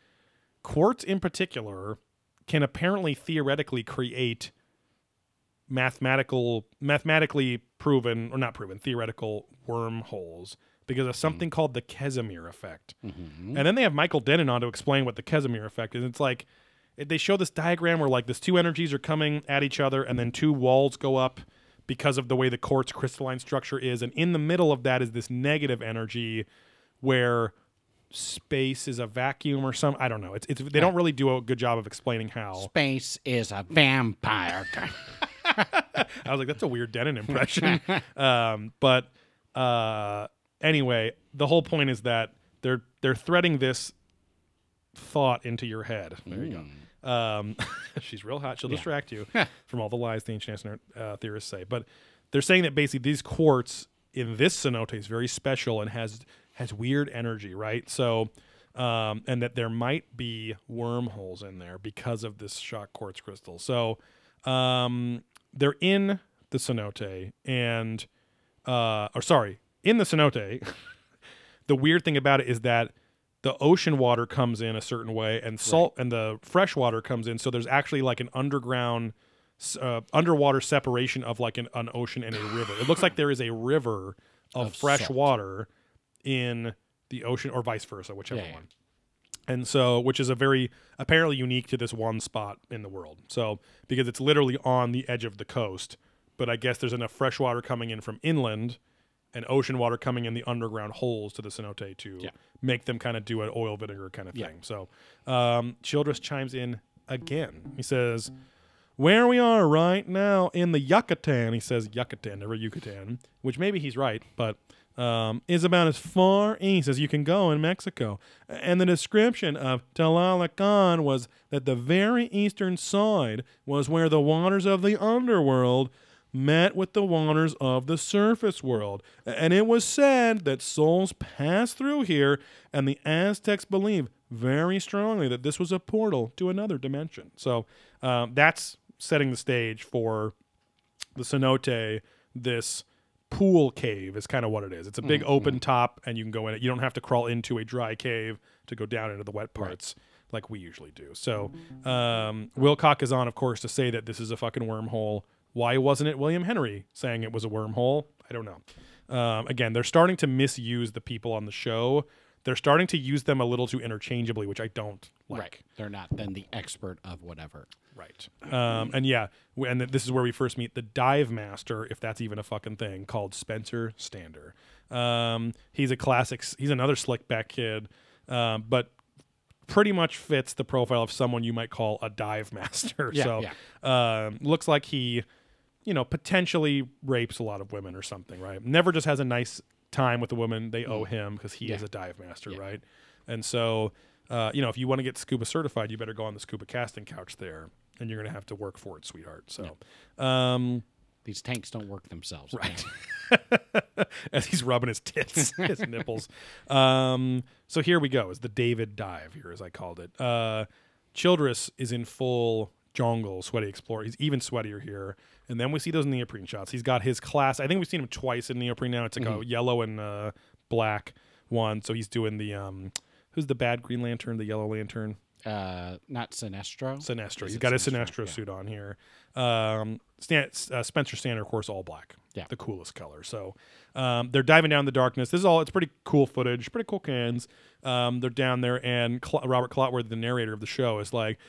quartz in particular can apparently theoretically create mathematical mathematically proven or not proven theoretical wormholes because of something called the Casimir effect. Mm-hmm. And then they have Michael Dennin on to explain what the Casimir effect is. It's like they show this diagram where like these two energies are coming at each other and then two walls go up because of the way the quartz crystalline structure is and in the middle of that is this negative energy where space is a vacuum or some I don't know. It's, it's they don't really do a good job of explaining how. Space is a vampire. [LAUGHS] [LAUGHS] I was like, that's a weird Dennin impression. [LAUGHS] um, but uh, anyway, the whole point is that they're they're threading this thought into your head. There you go. Um, [LAUGHS] she's real hot. She'll distract you from all the lies the ancient astronaut uh, theorists say. But they're saying that basically these quartz in this cenote is very special and has has weird energy, right? So. Um, and that there might be wormholes in there because of this shock quartz crystal. So, um, they're in the cenote and uh or sorry in the cenote. [LAUGHS] The weird thing about it is that the ocean water comes in a certain way and salt and the fresh water comes in. So there's actually like an underground uh, underwater separation of like an, an ocean and a river. It looks like there is a river of, Of fresh salt. water in the ocean or vice versa whichever Yeah, yeah. one and so which is a very apparently unique to this one spot in the world so because it's literally on the edge of the coast but i guess there's enough fresh water coming in from inland and ocean water coming in the underground holes to the cenote to Yeah. make them kind of do an oil vinegar kind of Yeah. thing so um, childress chimes in again he says where we are right now in the Yucatan, he says Yucatan, never Yucatan, which maybe he's right, but um, is about as far east as you can go in Mexico. And the description of Tlalocan was that the very eastern side was where the waters of the underworld met with the waters of the surface world. And it was said that souls passed through here, and the Aztecs believe very strongly that this was a portal to another dimension. So um, that's setting the stage for the cenote, this pool cave is kind of what it is. It's a big open top, and you can go in it. You don't have to crawl into a dry cave to go down into the wet parts like we usually do. So, um, Wilcock is on, of course, to say that this is a fucking wormhole. Why wasn't it William Henry saying it was a wormhole? I don't know. Um, again, they're starting to misuse the people on the show. They're starting to use them a little too interchangeably, which I don't like. Right. They're not then the expert of whatever. Right. Um, and yeah, w- and th- this is where we first meet the dive master, if that's even a fucking thing, called Spencer Stander. Um, he's a classic. He's another slick back kid, um, but pretty much fits the profile of someone you might call a dive [LAUGHS] master. Yeah, so um, looks like he, you know, potentially rapes a lot of women or something. Right. Never just has a nice time with the woman. They owe him because he Mm. Yeah. is a dive master. Yeah. Right. And so, uh, you know, if you want to get scuba certified, you better go on the scuba casting couch there, and you're going to have to work for it, sweetheart. So, um, These tanks don't work themselves. Right. [LAUGHS] as he's rubbing his tits, [LAUGHS] his nipples. Um, so here we go. Is the David dive here, as I called it. Uh, Childress is in full jungle, sweaty explorer. He's even sweatier here. And then we see those neoprene shots. He's got his class. I think we've seen him twice in neoprene now. It's like a yellow and uh, black one. So he's doing the um, who's the bad Green Lantern, the Yellow Lantern. Uh, not Sinestro. Sinestro. Is He's got his Sinestro? Sinestro Yeah. suit on here. Um, Stan, uh, Spencer Stander, of course, all black. Yeah. the coolest color. So um, they're diving down in the darkness. This is all. It's pretty cool footage. Pretty cool cans. Um, they're down there, and Cl- Robert Clotworthy, the narrator of the show, is like,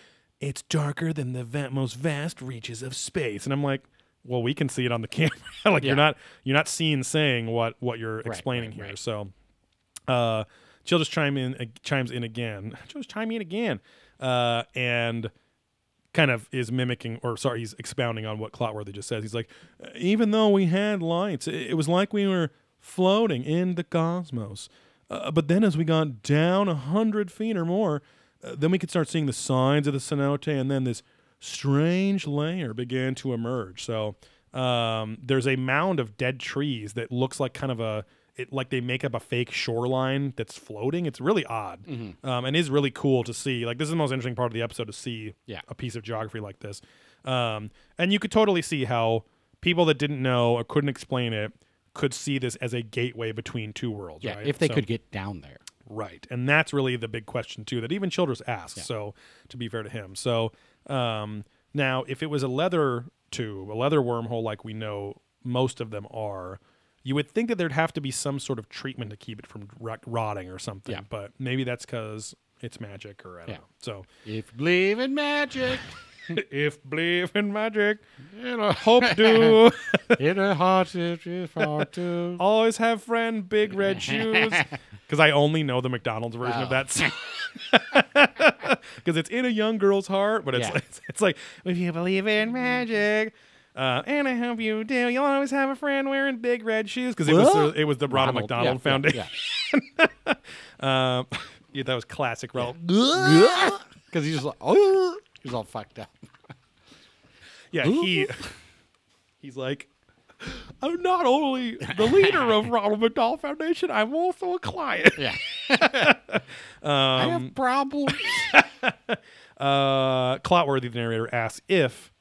"It's darker than the va- most vast reaches of space," and I'm like. Well, we can see it on the [LAUGHS] camera. like Yeah. you're not you're not seeing saying what what you're explaining right, here. right. So uh, Jill just chime in, uh, chimes in again. [LAUGHS] Jill just chime in again, uh, and kind of is mimicking, or sorry, he's expounding on what Clotworthy just says. He's like, even though we had lights, it, it was like we were floating in the cosmos. Uh, but then, as we got down a hundred feet or more, uh, then we could start seeing the signs of the cenote, and then this strange layer began to emerge. So um, there's a mound of dead trees that looks like kind of a it like they make up a fake shoreline that's floating. It's really odd, um, and is really cool to see. Like this is the most interesting part of the episode to see Yeah. a piece of geography like this, um, and you could totally see how people that didn't know or couldn't explain it could see this as a gateway between two worlds. Yeah, right? if they So- could get down there. Right. And that's really the big question too that even Childress asks. So to be fair to him. So um now if it was a leather tube, a leather wormhole like we know most of them are, you would think that there'd have to be some sort of treatment to keep it from rot- rotting or something. Yeah. But maybe that's cuz it's magic or I don't Yeah. know. So If you believe in magic, [LAUGHS] [LAUGHS] if believe in magic, [LAUGHS] hope do. it'll hard to far to. [LAUGHS] Always have friend big red shoes. Because I only know the McDonald's version of Oh. that song. Because it's in a young girl's heart, but it's Yeah. like, it's, like if you believe in magic. Uh, and I hope you do. You'll always have a friend wearing big red shoes because it was What? the, it was the Ronald, Ronald, McDonald yeah, Foundation. Yeah, Um, yeah, that was classic. Ronald. because he's just like, oh, he's all fucked up. [LAUGHS] Yeah, he [LAUGHS] he's like, I'm not only the leader of [LAUGHS] Ronald McDonald Foundation, I'm also a client. Yeah, I Um, have problems. uh, Clotworthy, the narrator, asks if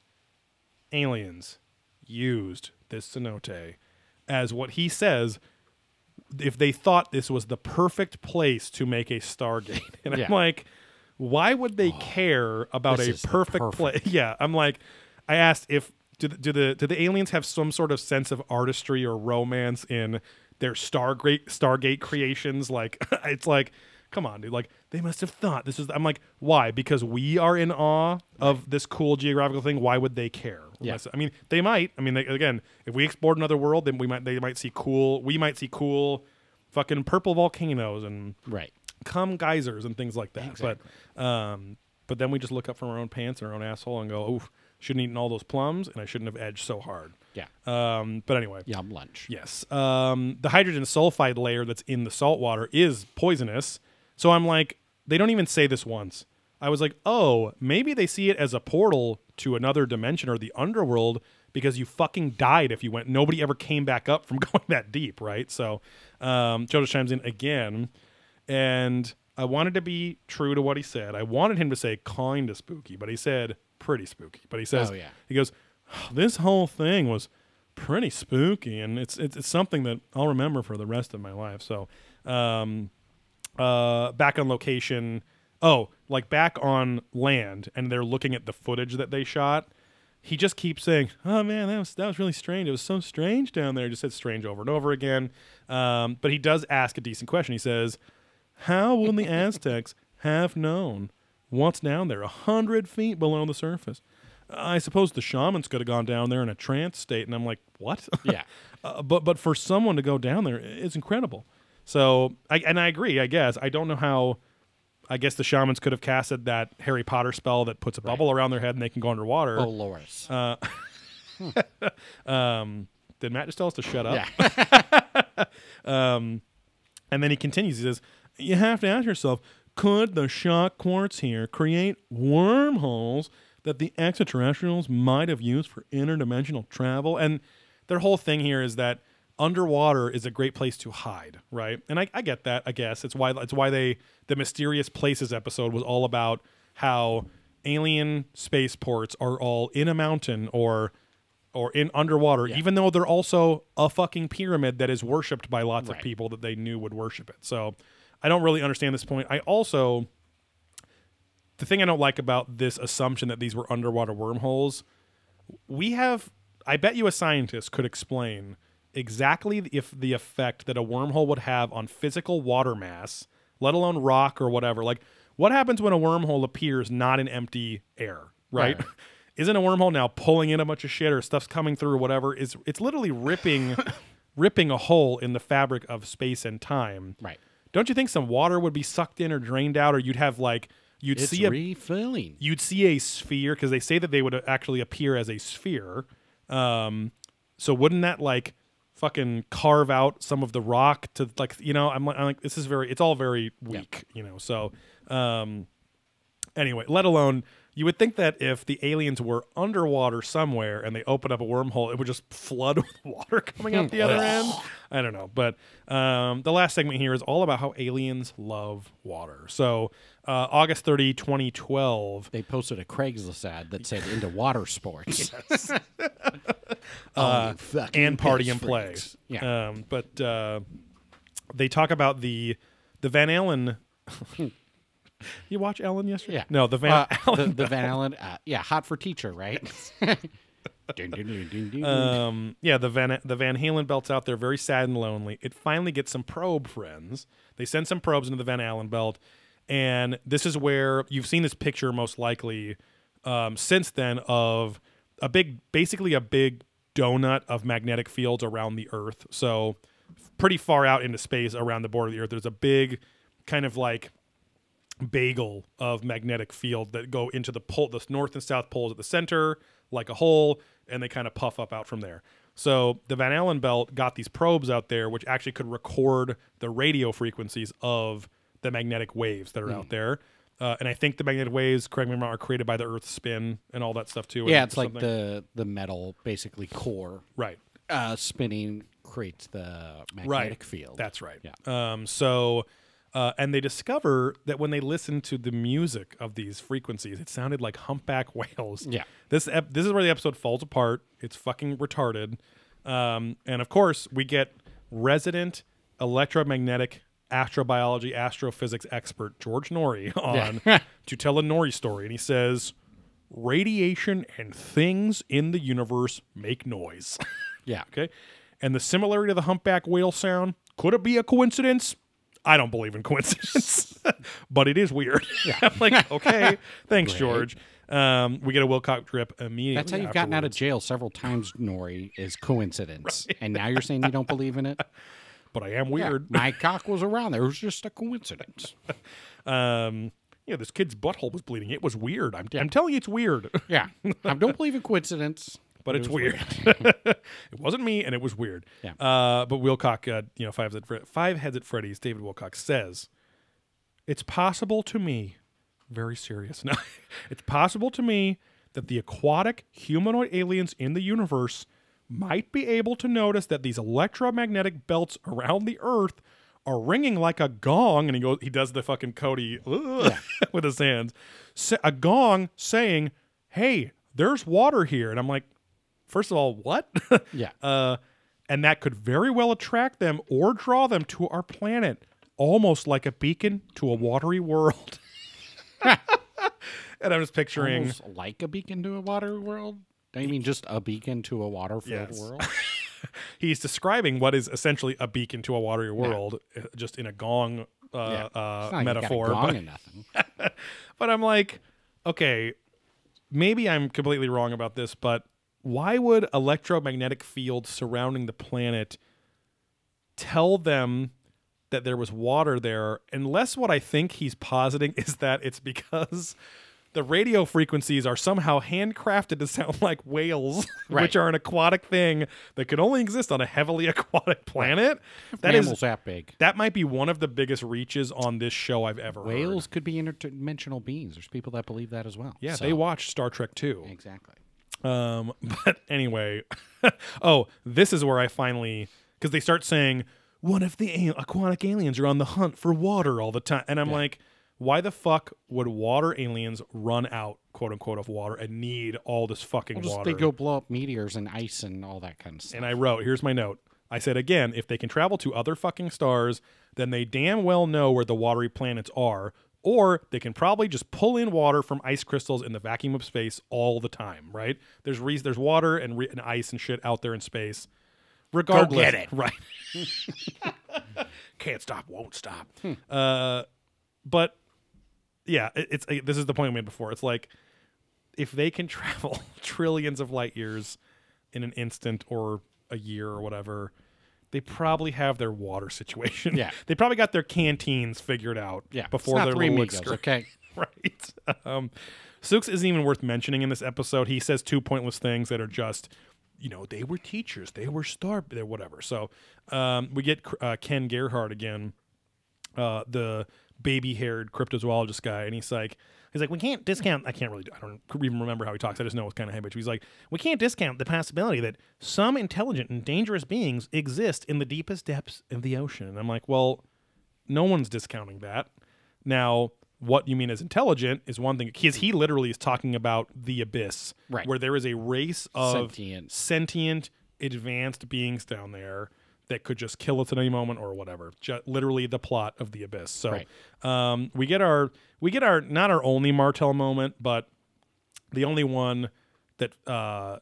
aliens used this cenote as what he says, if they thought this was the perfect place to make a Stargate. And Yeah. I'm like, why would they care about a perfect, perfect- place? [LAUGHS] Yeah, I'm like, I asked if do the, do the do the aliens have some sort of sense of artistry or romance in their Stargate Stargate creations? Like, [LAUGHS] it's like, come on, dude. Like, they must have thought this is. I'm like, why? Because we are in awe of this cool geographical thing. Why would they care? Yeah. I mean, they might. I mean, they, again, if we explored another world, then we might they might see cool. We might see cool, fucking purple volcanoes and right. Cum geysers and things like that. But um, but then we just look up from our own pants and our own asshole and go, "Oof, shouldn't have eaten all those plums, and I shouldn't have edged so hard." Yeah. Um, but anyway, Yum lunch. yes, um, the hydrogen sulfide layer that's in the salt water is poisonous. So I'm like, they don't even say this once. I was like, oh, maybe they see it as a portal to another dimension or the underworld because you fucking died if you went. Nobody ever came back up from [LAUGHS] going that deep, right? So, um, Joe chimes in again, and I wanted to be true to what he said. I wanted him to say kind of spooky, but he said pretty spooky. But he says, Oh, yeah. he goes, this whole thing was pretty spooky, and it's it's, it's something that I'll remember for the rest of my life. So, um, uh, back on location. Oh, like back on land, and they're looking at the footage that they shot. He just keeps saying, "Oh man, that was that was really strange. It was so strange down there." He just said strange over and over again. Um, but he does ask a decent question. He says, "How would the Aztecs have known what's down there, a hundred feet below the surface?" I suppose the shamans could have gone down there in a trance state, and I'm like, "What?" [LAUGHS] Yeah. uh, but but for someone to go down there, it's incredible. So, I, and I agree. I guess I don't know how. I guess the shamans could have casted that Harry Potter spell that puts a bubble around their head and they can go underwater. Oh, Loris. [LAUGHS] Um, did Matt just tell us to shut up? yeah. [LAUGHS] um, And then he continues. He says, "You have to ask yourself: Could the shock quartz here create wormholes that the extraterrestrials might have used for interdimensional travel?" And their whole thing here is that underwater is a great place to hide, right? And I, I get that. I guess it's why it's why they the mysterious places episode was all about how alien spaceports are all in a mountain or or in underwater, even though they're also a fucking pyramid that is worshipped by lots of people that they knew would worship it. So I don't really understand this point. I also the thing I don't like about this assumption that these were underwater wormholes, we have I bet you a scientist could explain exactly if the effect that a wormhole would have on physical water mass, let alone rock or whatever. Like what happens when a wormhole appears not in empty air, right? Right. [LAUGHS] Isn't a wormhole now pulling in a bunch of shit or stuff's coming through or whatever? Is it's literally ripping [LAUGHS] ripping a hole in the fabric of space and time. Right. Don't you think some water would be sucked in or drained out, or you'd have like you'd It's see a refilling. you'd see a sphere because they say that they would actually appear as a sphere. Um, so wouldn't that like fucking carve out some of the rock to like you know I'm like, I'm like this is very it's all very weak you know so um anyway let alone You would think that if the aliens were underwater somewhere and they open up a wormhole, it would just flood [LAUGHS] with water coming out the other end. I don't know. But um, the last segment here is all about how aliens love water. So, uh, August 30, 2012. They posted a Craigslist ad that said into water sports. [LAUGHS] [LAUGHS] Uh, Oh, and party piss and play. Yeah. Um, but uh, they talk about the the Van Allen. You watch Ellen yesterday? yeah. No, the Van Uh, Allen. the, the Van [LAUGHS] Allen. Uh, yeah, hot for teacher, right? [LAUGHS] Dun, dun, dun, um, yeah, the Van the Van Halen belt's out there, very sad and lonely. It finally gets some probe friends. They send some probes into the Van Allen belt, and this is where you've seen this picture most likely um, since then of a big, basically a big donut of magnetic fields around the Earth. So pretty far out into space around the border of the Earth. There's a big kind of like bagel of magnetic field that go into the pole, the north and south poles at the center, like a hole, and they kind of puff up out from there. So the Van Allen belt got these probes out there, which actually could record the radio frequencies of the magnetic waves that are Hmm. out there. Uh, and I think the magnetic waves, correct me if I'm wrong, are created by the Earth's spin and all that stuff too. yeah, it's like the the metal, basically core right. uh, spinning creates the magnetic right. field. That's right. Yeah. Um, so, uh, and they discover that when they listen to the music of these frequencies, it sounded like humpback [LAUGHS] whales. Yeah. This ep- this is where the episode falls apart. It's fucking retarded. Um, and of course, we get resident electromagnetic astrobiology astrophysics expert George Noory [LAUGHS] on [LAUGHS] to tell a Noory story, and he says. Radiation and things in the universe make noise. yeah. Okay. And the similarity to the humpback whale sound, could it be a coincidence? I don't believe in coincidence, [LAUGHS] but it is weird. [LAUGHS] I'm like, okay, [LAUGHS] thanks, George. Um, we get a Wilcock drip immediately. That's how you've gotten out of jail several times, Noory, is coincidence. And now you're saying you don't believe in it? But I am Yeah, weird. my cock was around there. It was just a coincidence. Um, yeah, this kid's butthole was bleeding. It was weird. I'm, I'm telling you, it's weird, Yeah. I don't believe in coincidence. But it's it was weird. [LAUGHS] [LAUGHS] it wasn't me, and it was weird. Yeah. Uh, but Wilcock, uh, you know, five heads at five heads at Freddy's. David Wilcock says, "It's possible to me, very serious. [LAUGHS] No, it's possible to me that the aquatic humanoid aliens in the universe might be able to notice that these electromagnetic belts around the Earth." Are ringing like a gong, and he goes. He does the fucking Cody "Ugh," with his hands. A gong saying, "Hey, there's water here," and I'm like, first of all, what? [LAUGHS] Yeah. uh, and that could very well attract them or draw them to our planet, almost like a beacon to a watery world. [LAUGHS] and I'm just picturing, Almost like a beacon to a water world. I mean, just a beacon to a water filled Yes. world. [LAUGHS] he's describing what is essentially a beacon to a watery world, uh, just in a gong uh, Yeah. uh, It's not like you got a metaphor. gong But, but I'm like, okay, maybe I'm completely wrong about this, but why would electromagnetic fields surrounding the planet tell them that there was water there unless what I think he's positing [LAUGHS] is that it's because the radio frequencies are somehow handcrafted to sound [LAUGHS] like whales, [LAUGHS] Right. which are an aquatic thing that can only exist on a heavily aquatic planet. That is Mammals that big. that might be one of the biggest reaches on this show I've ever heard. Whales could be interdimensional beings. There's people that believe that as well. Yeah, So- they watch Star Trek too. Exactly. Um, [LAUGHS] but anyway, [LAUGHS] oh, this is where I finally because they start saying, "What if the a- aquatic aliens are on the hunt for water all the time?" And I'm like, why the fuck would water aliens run out, quote unquote, of water and need all this fucking Well, water? they go blow up meteors and ice and all that kind of stuff. and I wrote, here's my note. I said again, if they can travel to other fucking stars, then they damn well know where the watery planets are, or they can probably just pull in water from ice crystals in the vacuum of space all the time, right? There's re- there's water and, re- and ice and shit out there in space. Regardless, get it. right? [LAUGHS] Can't stop, won't stop. Uh, but yeah, it, it's this is the point I made before. It's like if they can [LAUGHS] travel trillions of light years in an instant or a year or whatever, they probably have their water [LAUGHS] situation. Yeah. they probably got their canteens figured out. yeah. before their three little amigos, excur- okay? [LAUGHS] right. Um, Sooks isn't even worth mentioning in this episode. He says two pointless things that are just, you know, they were teachers, they were star, they're whatever. So um, we get uh, Ken Gerhard again, uh, the baby-haired cryptozoologist guy, and he's like, he's like, we can't discount. I can't really. I don't even remember how he talks. I just know it's kind of habitual. He's like, we can't discount the possibility that some intelligent and dangerous beings exist in the deepest depths of the ocean. And I'm like, well, no one's discounting that. Now, what you mean as intelligent is one thing. Because he literally is talking about the abyss, Right. where there is a race of Sentient. sentient, advanced beings down there that could just kill us at any moment or whatever. Ju- literally the plot of the abyss. So Right. um, we get our we get our not our only Martell moment, but the only one that uh,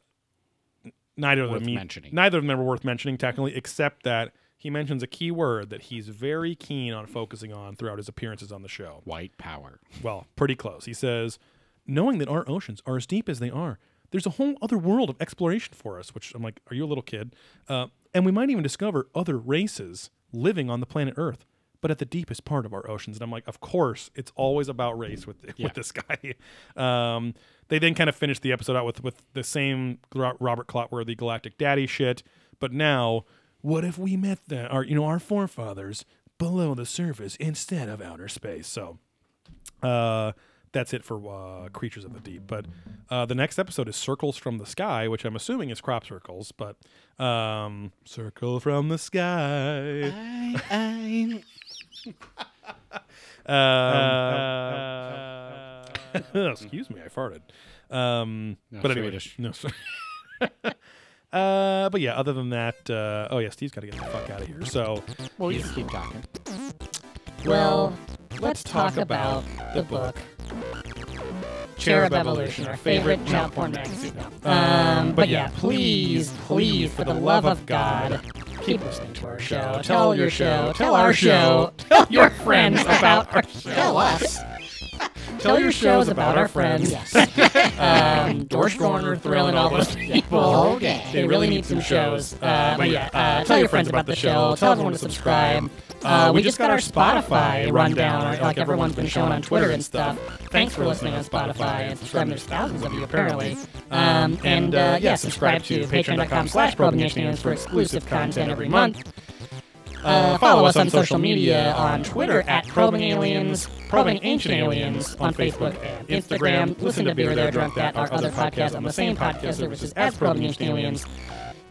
neither of them mentioning. neither of them are worth mentioning technically, except that he mentions a key word that he's very keen on focusing on throughout his appearances on the show. White power. Well, pretty close. He says, knowing that our oceans are as deep as they are, there's a whole other world of exploration for us, which I'm like, are you a little kid? Uh, and we might even discover other races living on the planet Earth, but at the deepest part of our oceans. And I'm like, of course, it's always about race with [LAUGHS] Yeah. with this guy. Um, they then kind of finished the episode out with with the same Robert Clotworthy Galactic Daddy shit, but now, what if we met the, our, you know, our forefathers below the surface instead of outer space? So, uh, that's it for uh, Creatures of the Deep. But uh, the next episode is Circles from the Sky, which I'm assuming is crop circles. But um, Circle from the Sky. I, [LAUGHS] Uh, [LAUGHS] excuse me, I farted. Um, No, but anyway, Swedish. no. sorry. [LAUGHS] uh, but yeah, other than that, uh, oh yeah, Steve's got to get the fuck out of here. So well, you can keep talking. Well, let's talk about the book. Of Evolution, our favorite child porn magazine. Um, but yeah, please, please, for the love of God, keep listening to our show. Tell your show, tell our show, tell your [LAUGHS] friends about our show. Tell us. [LAUGHS] Tell your shows about our friends. Yes. [LAUGHS] Um, Dorsch Dorner, Thrill, and all those people. Okay. They really need some shows. Uh, but yeah, uh, tell your friends about the show. Tell everyone to subscribe. Uh, we just got our Spotify rundown, like everyone's been showing on Twitter and stuff. Thanks for listening on Spotify and subscribing. There's thousands of you apparently. Um, and uh, yeah, subscribe to patreon.com slash probingaliens for exclusive content every month. Uh, follow us on social media on Twitter at Probing Aliens, Probing Ancient Aliens on Facebook and Instagram. Listen to Beer There Drunk That, our other podcast on the same podcast services as Probing Ancient Aliens.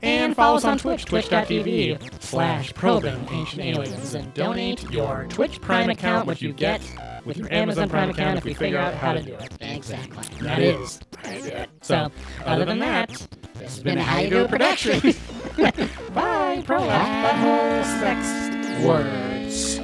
And follow us on Twitch, twitch.tv slash probing ancient aliens. And donate your Twitch Prime account, which you get with your Amazon Prime account if we figure out how to do it. Exactly. That is how to do it. So, other than that, This has been a How You Do production. bye, prolapse, butthole, sex, word.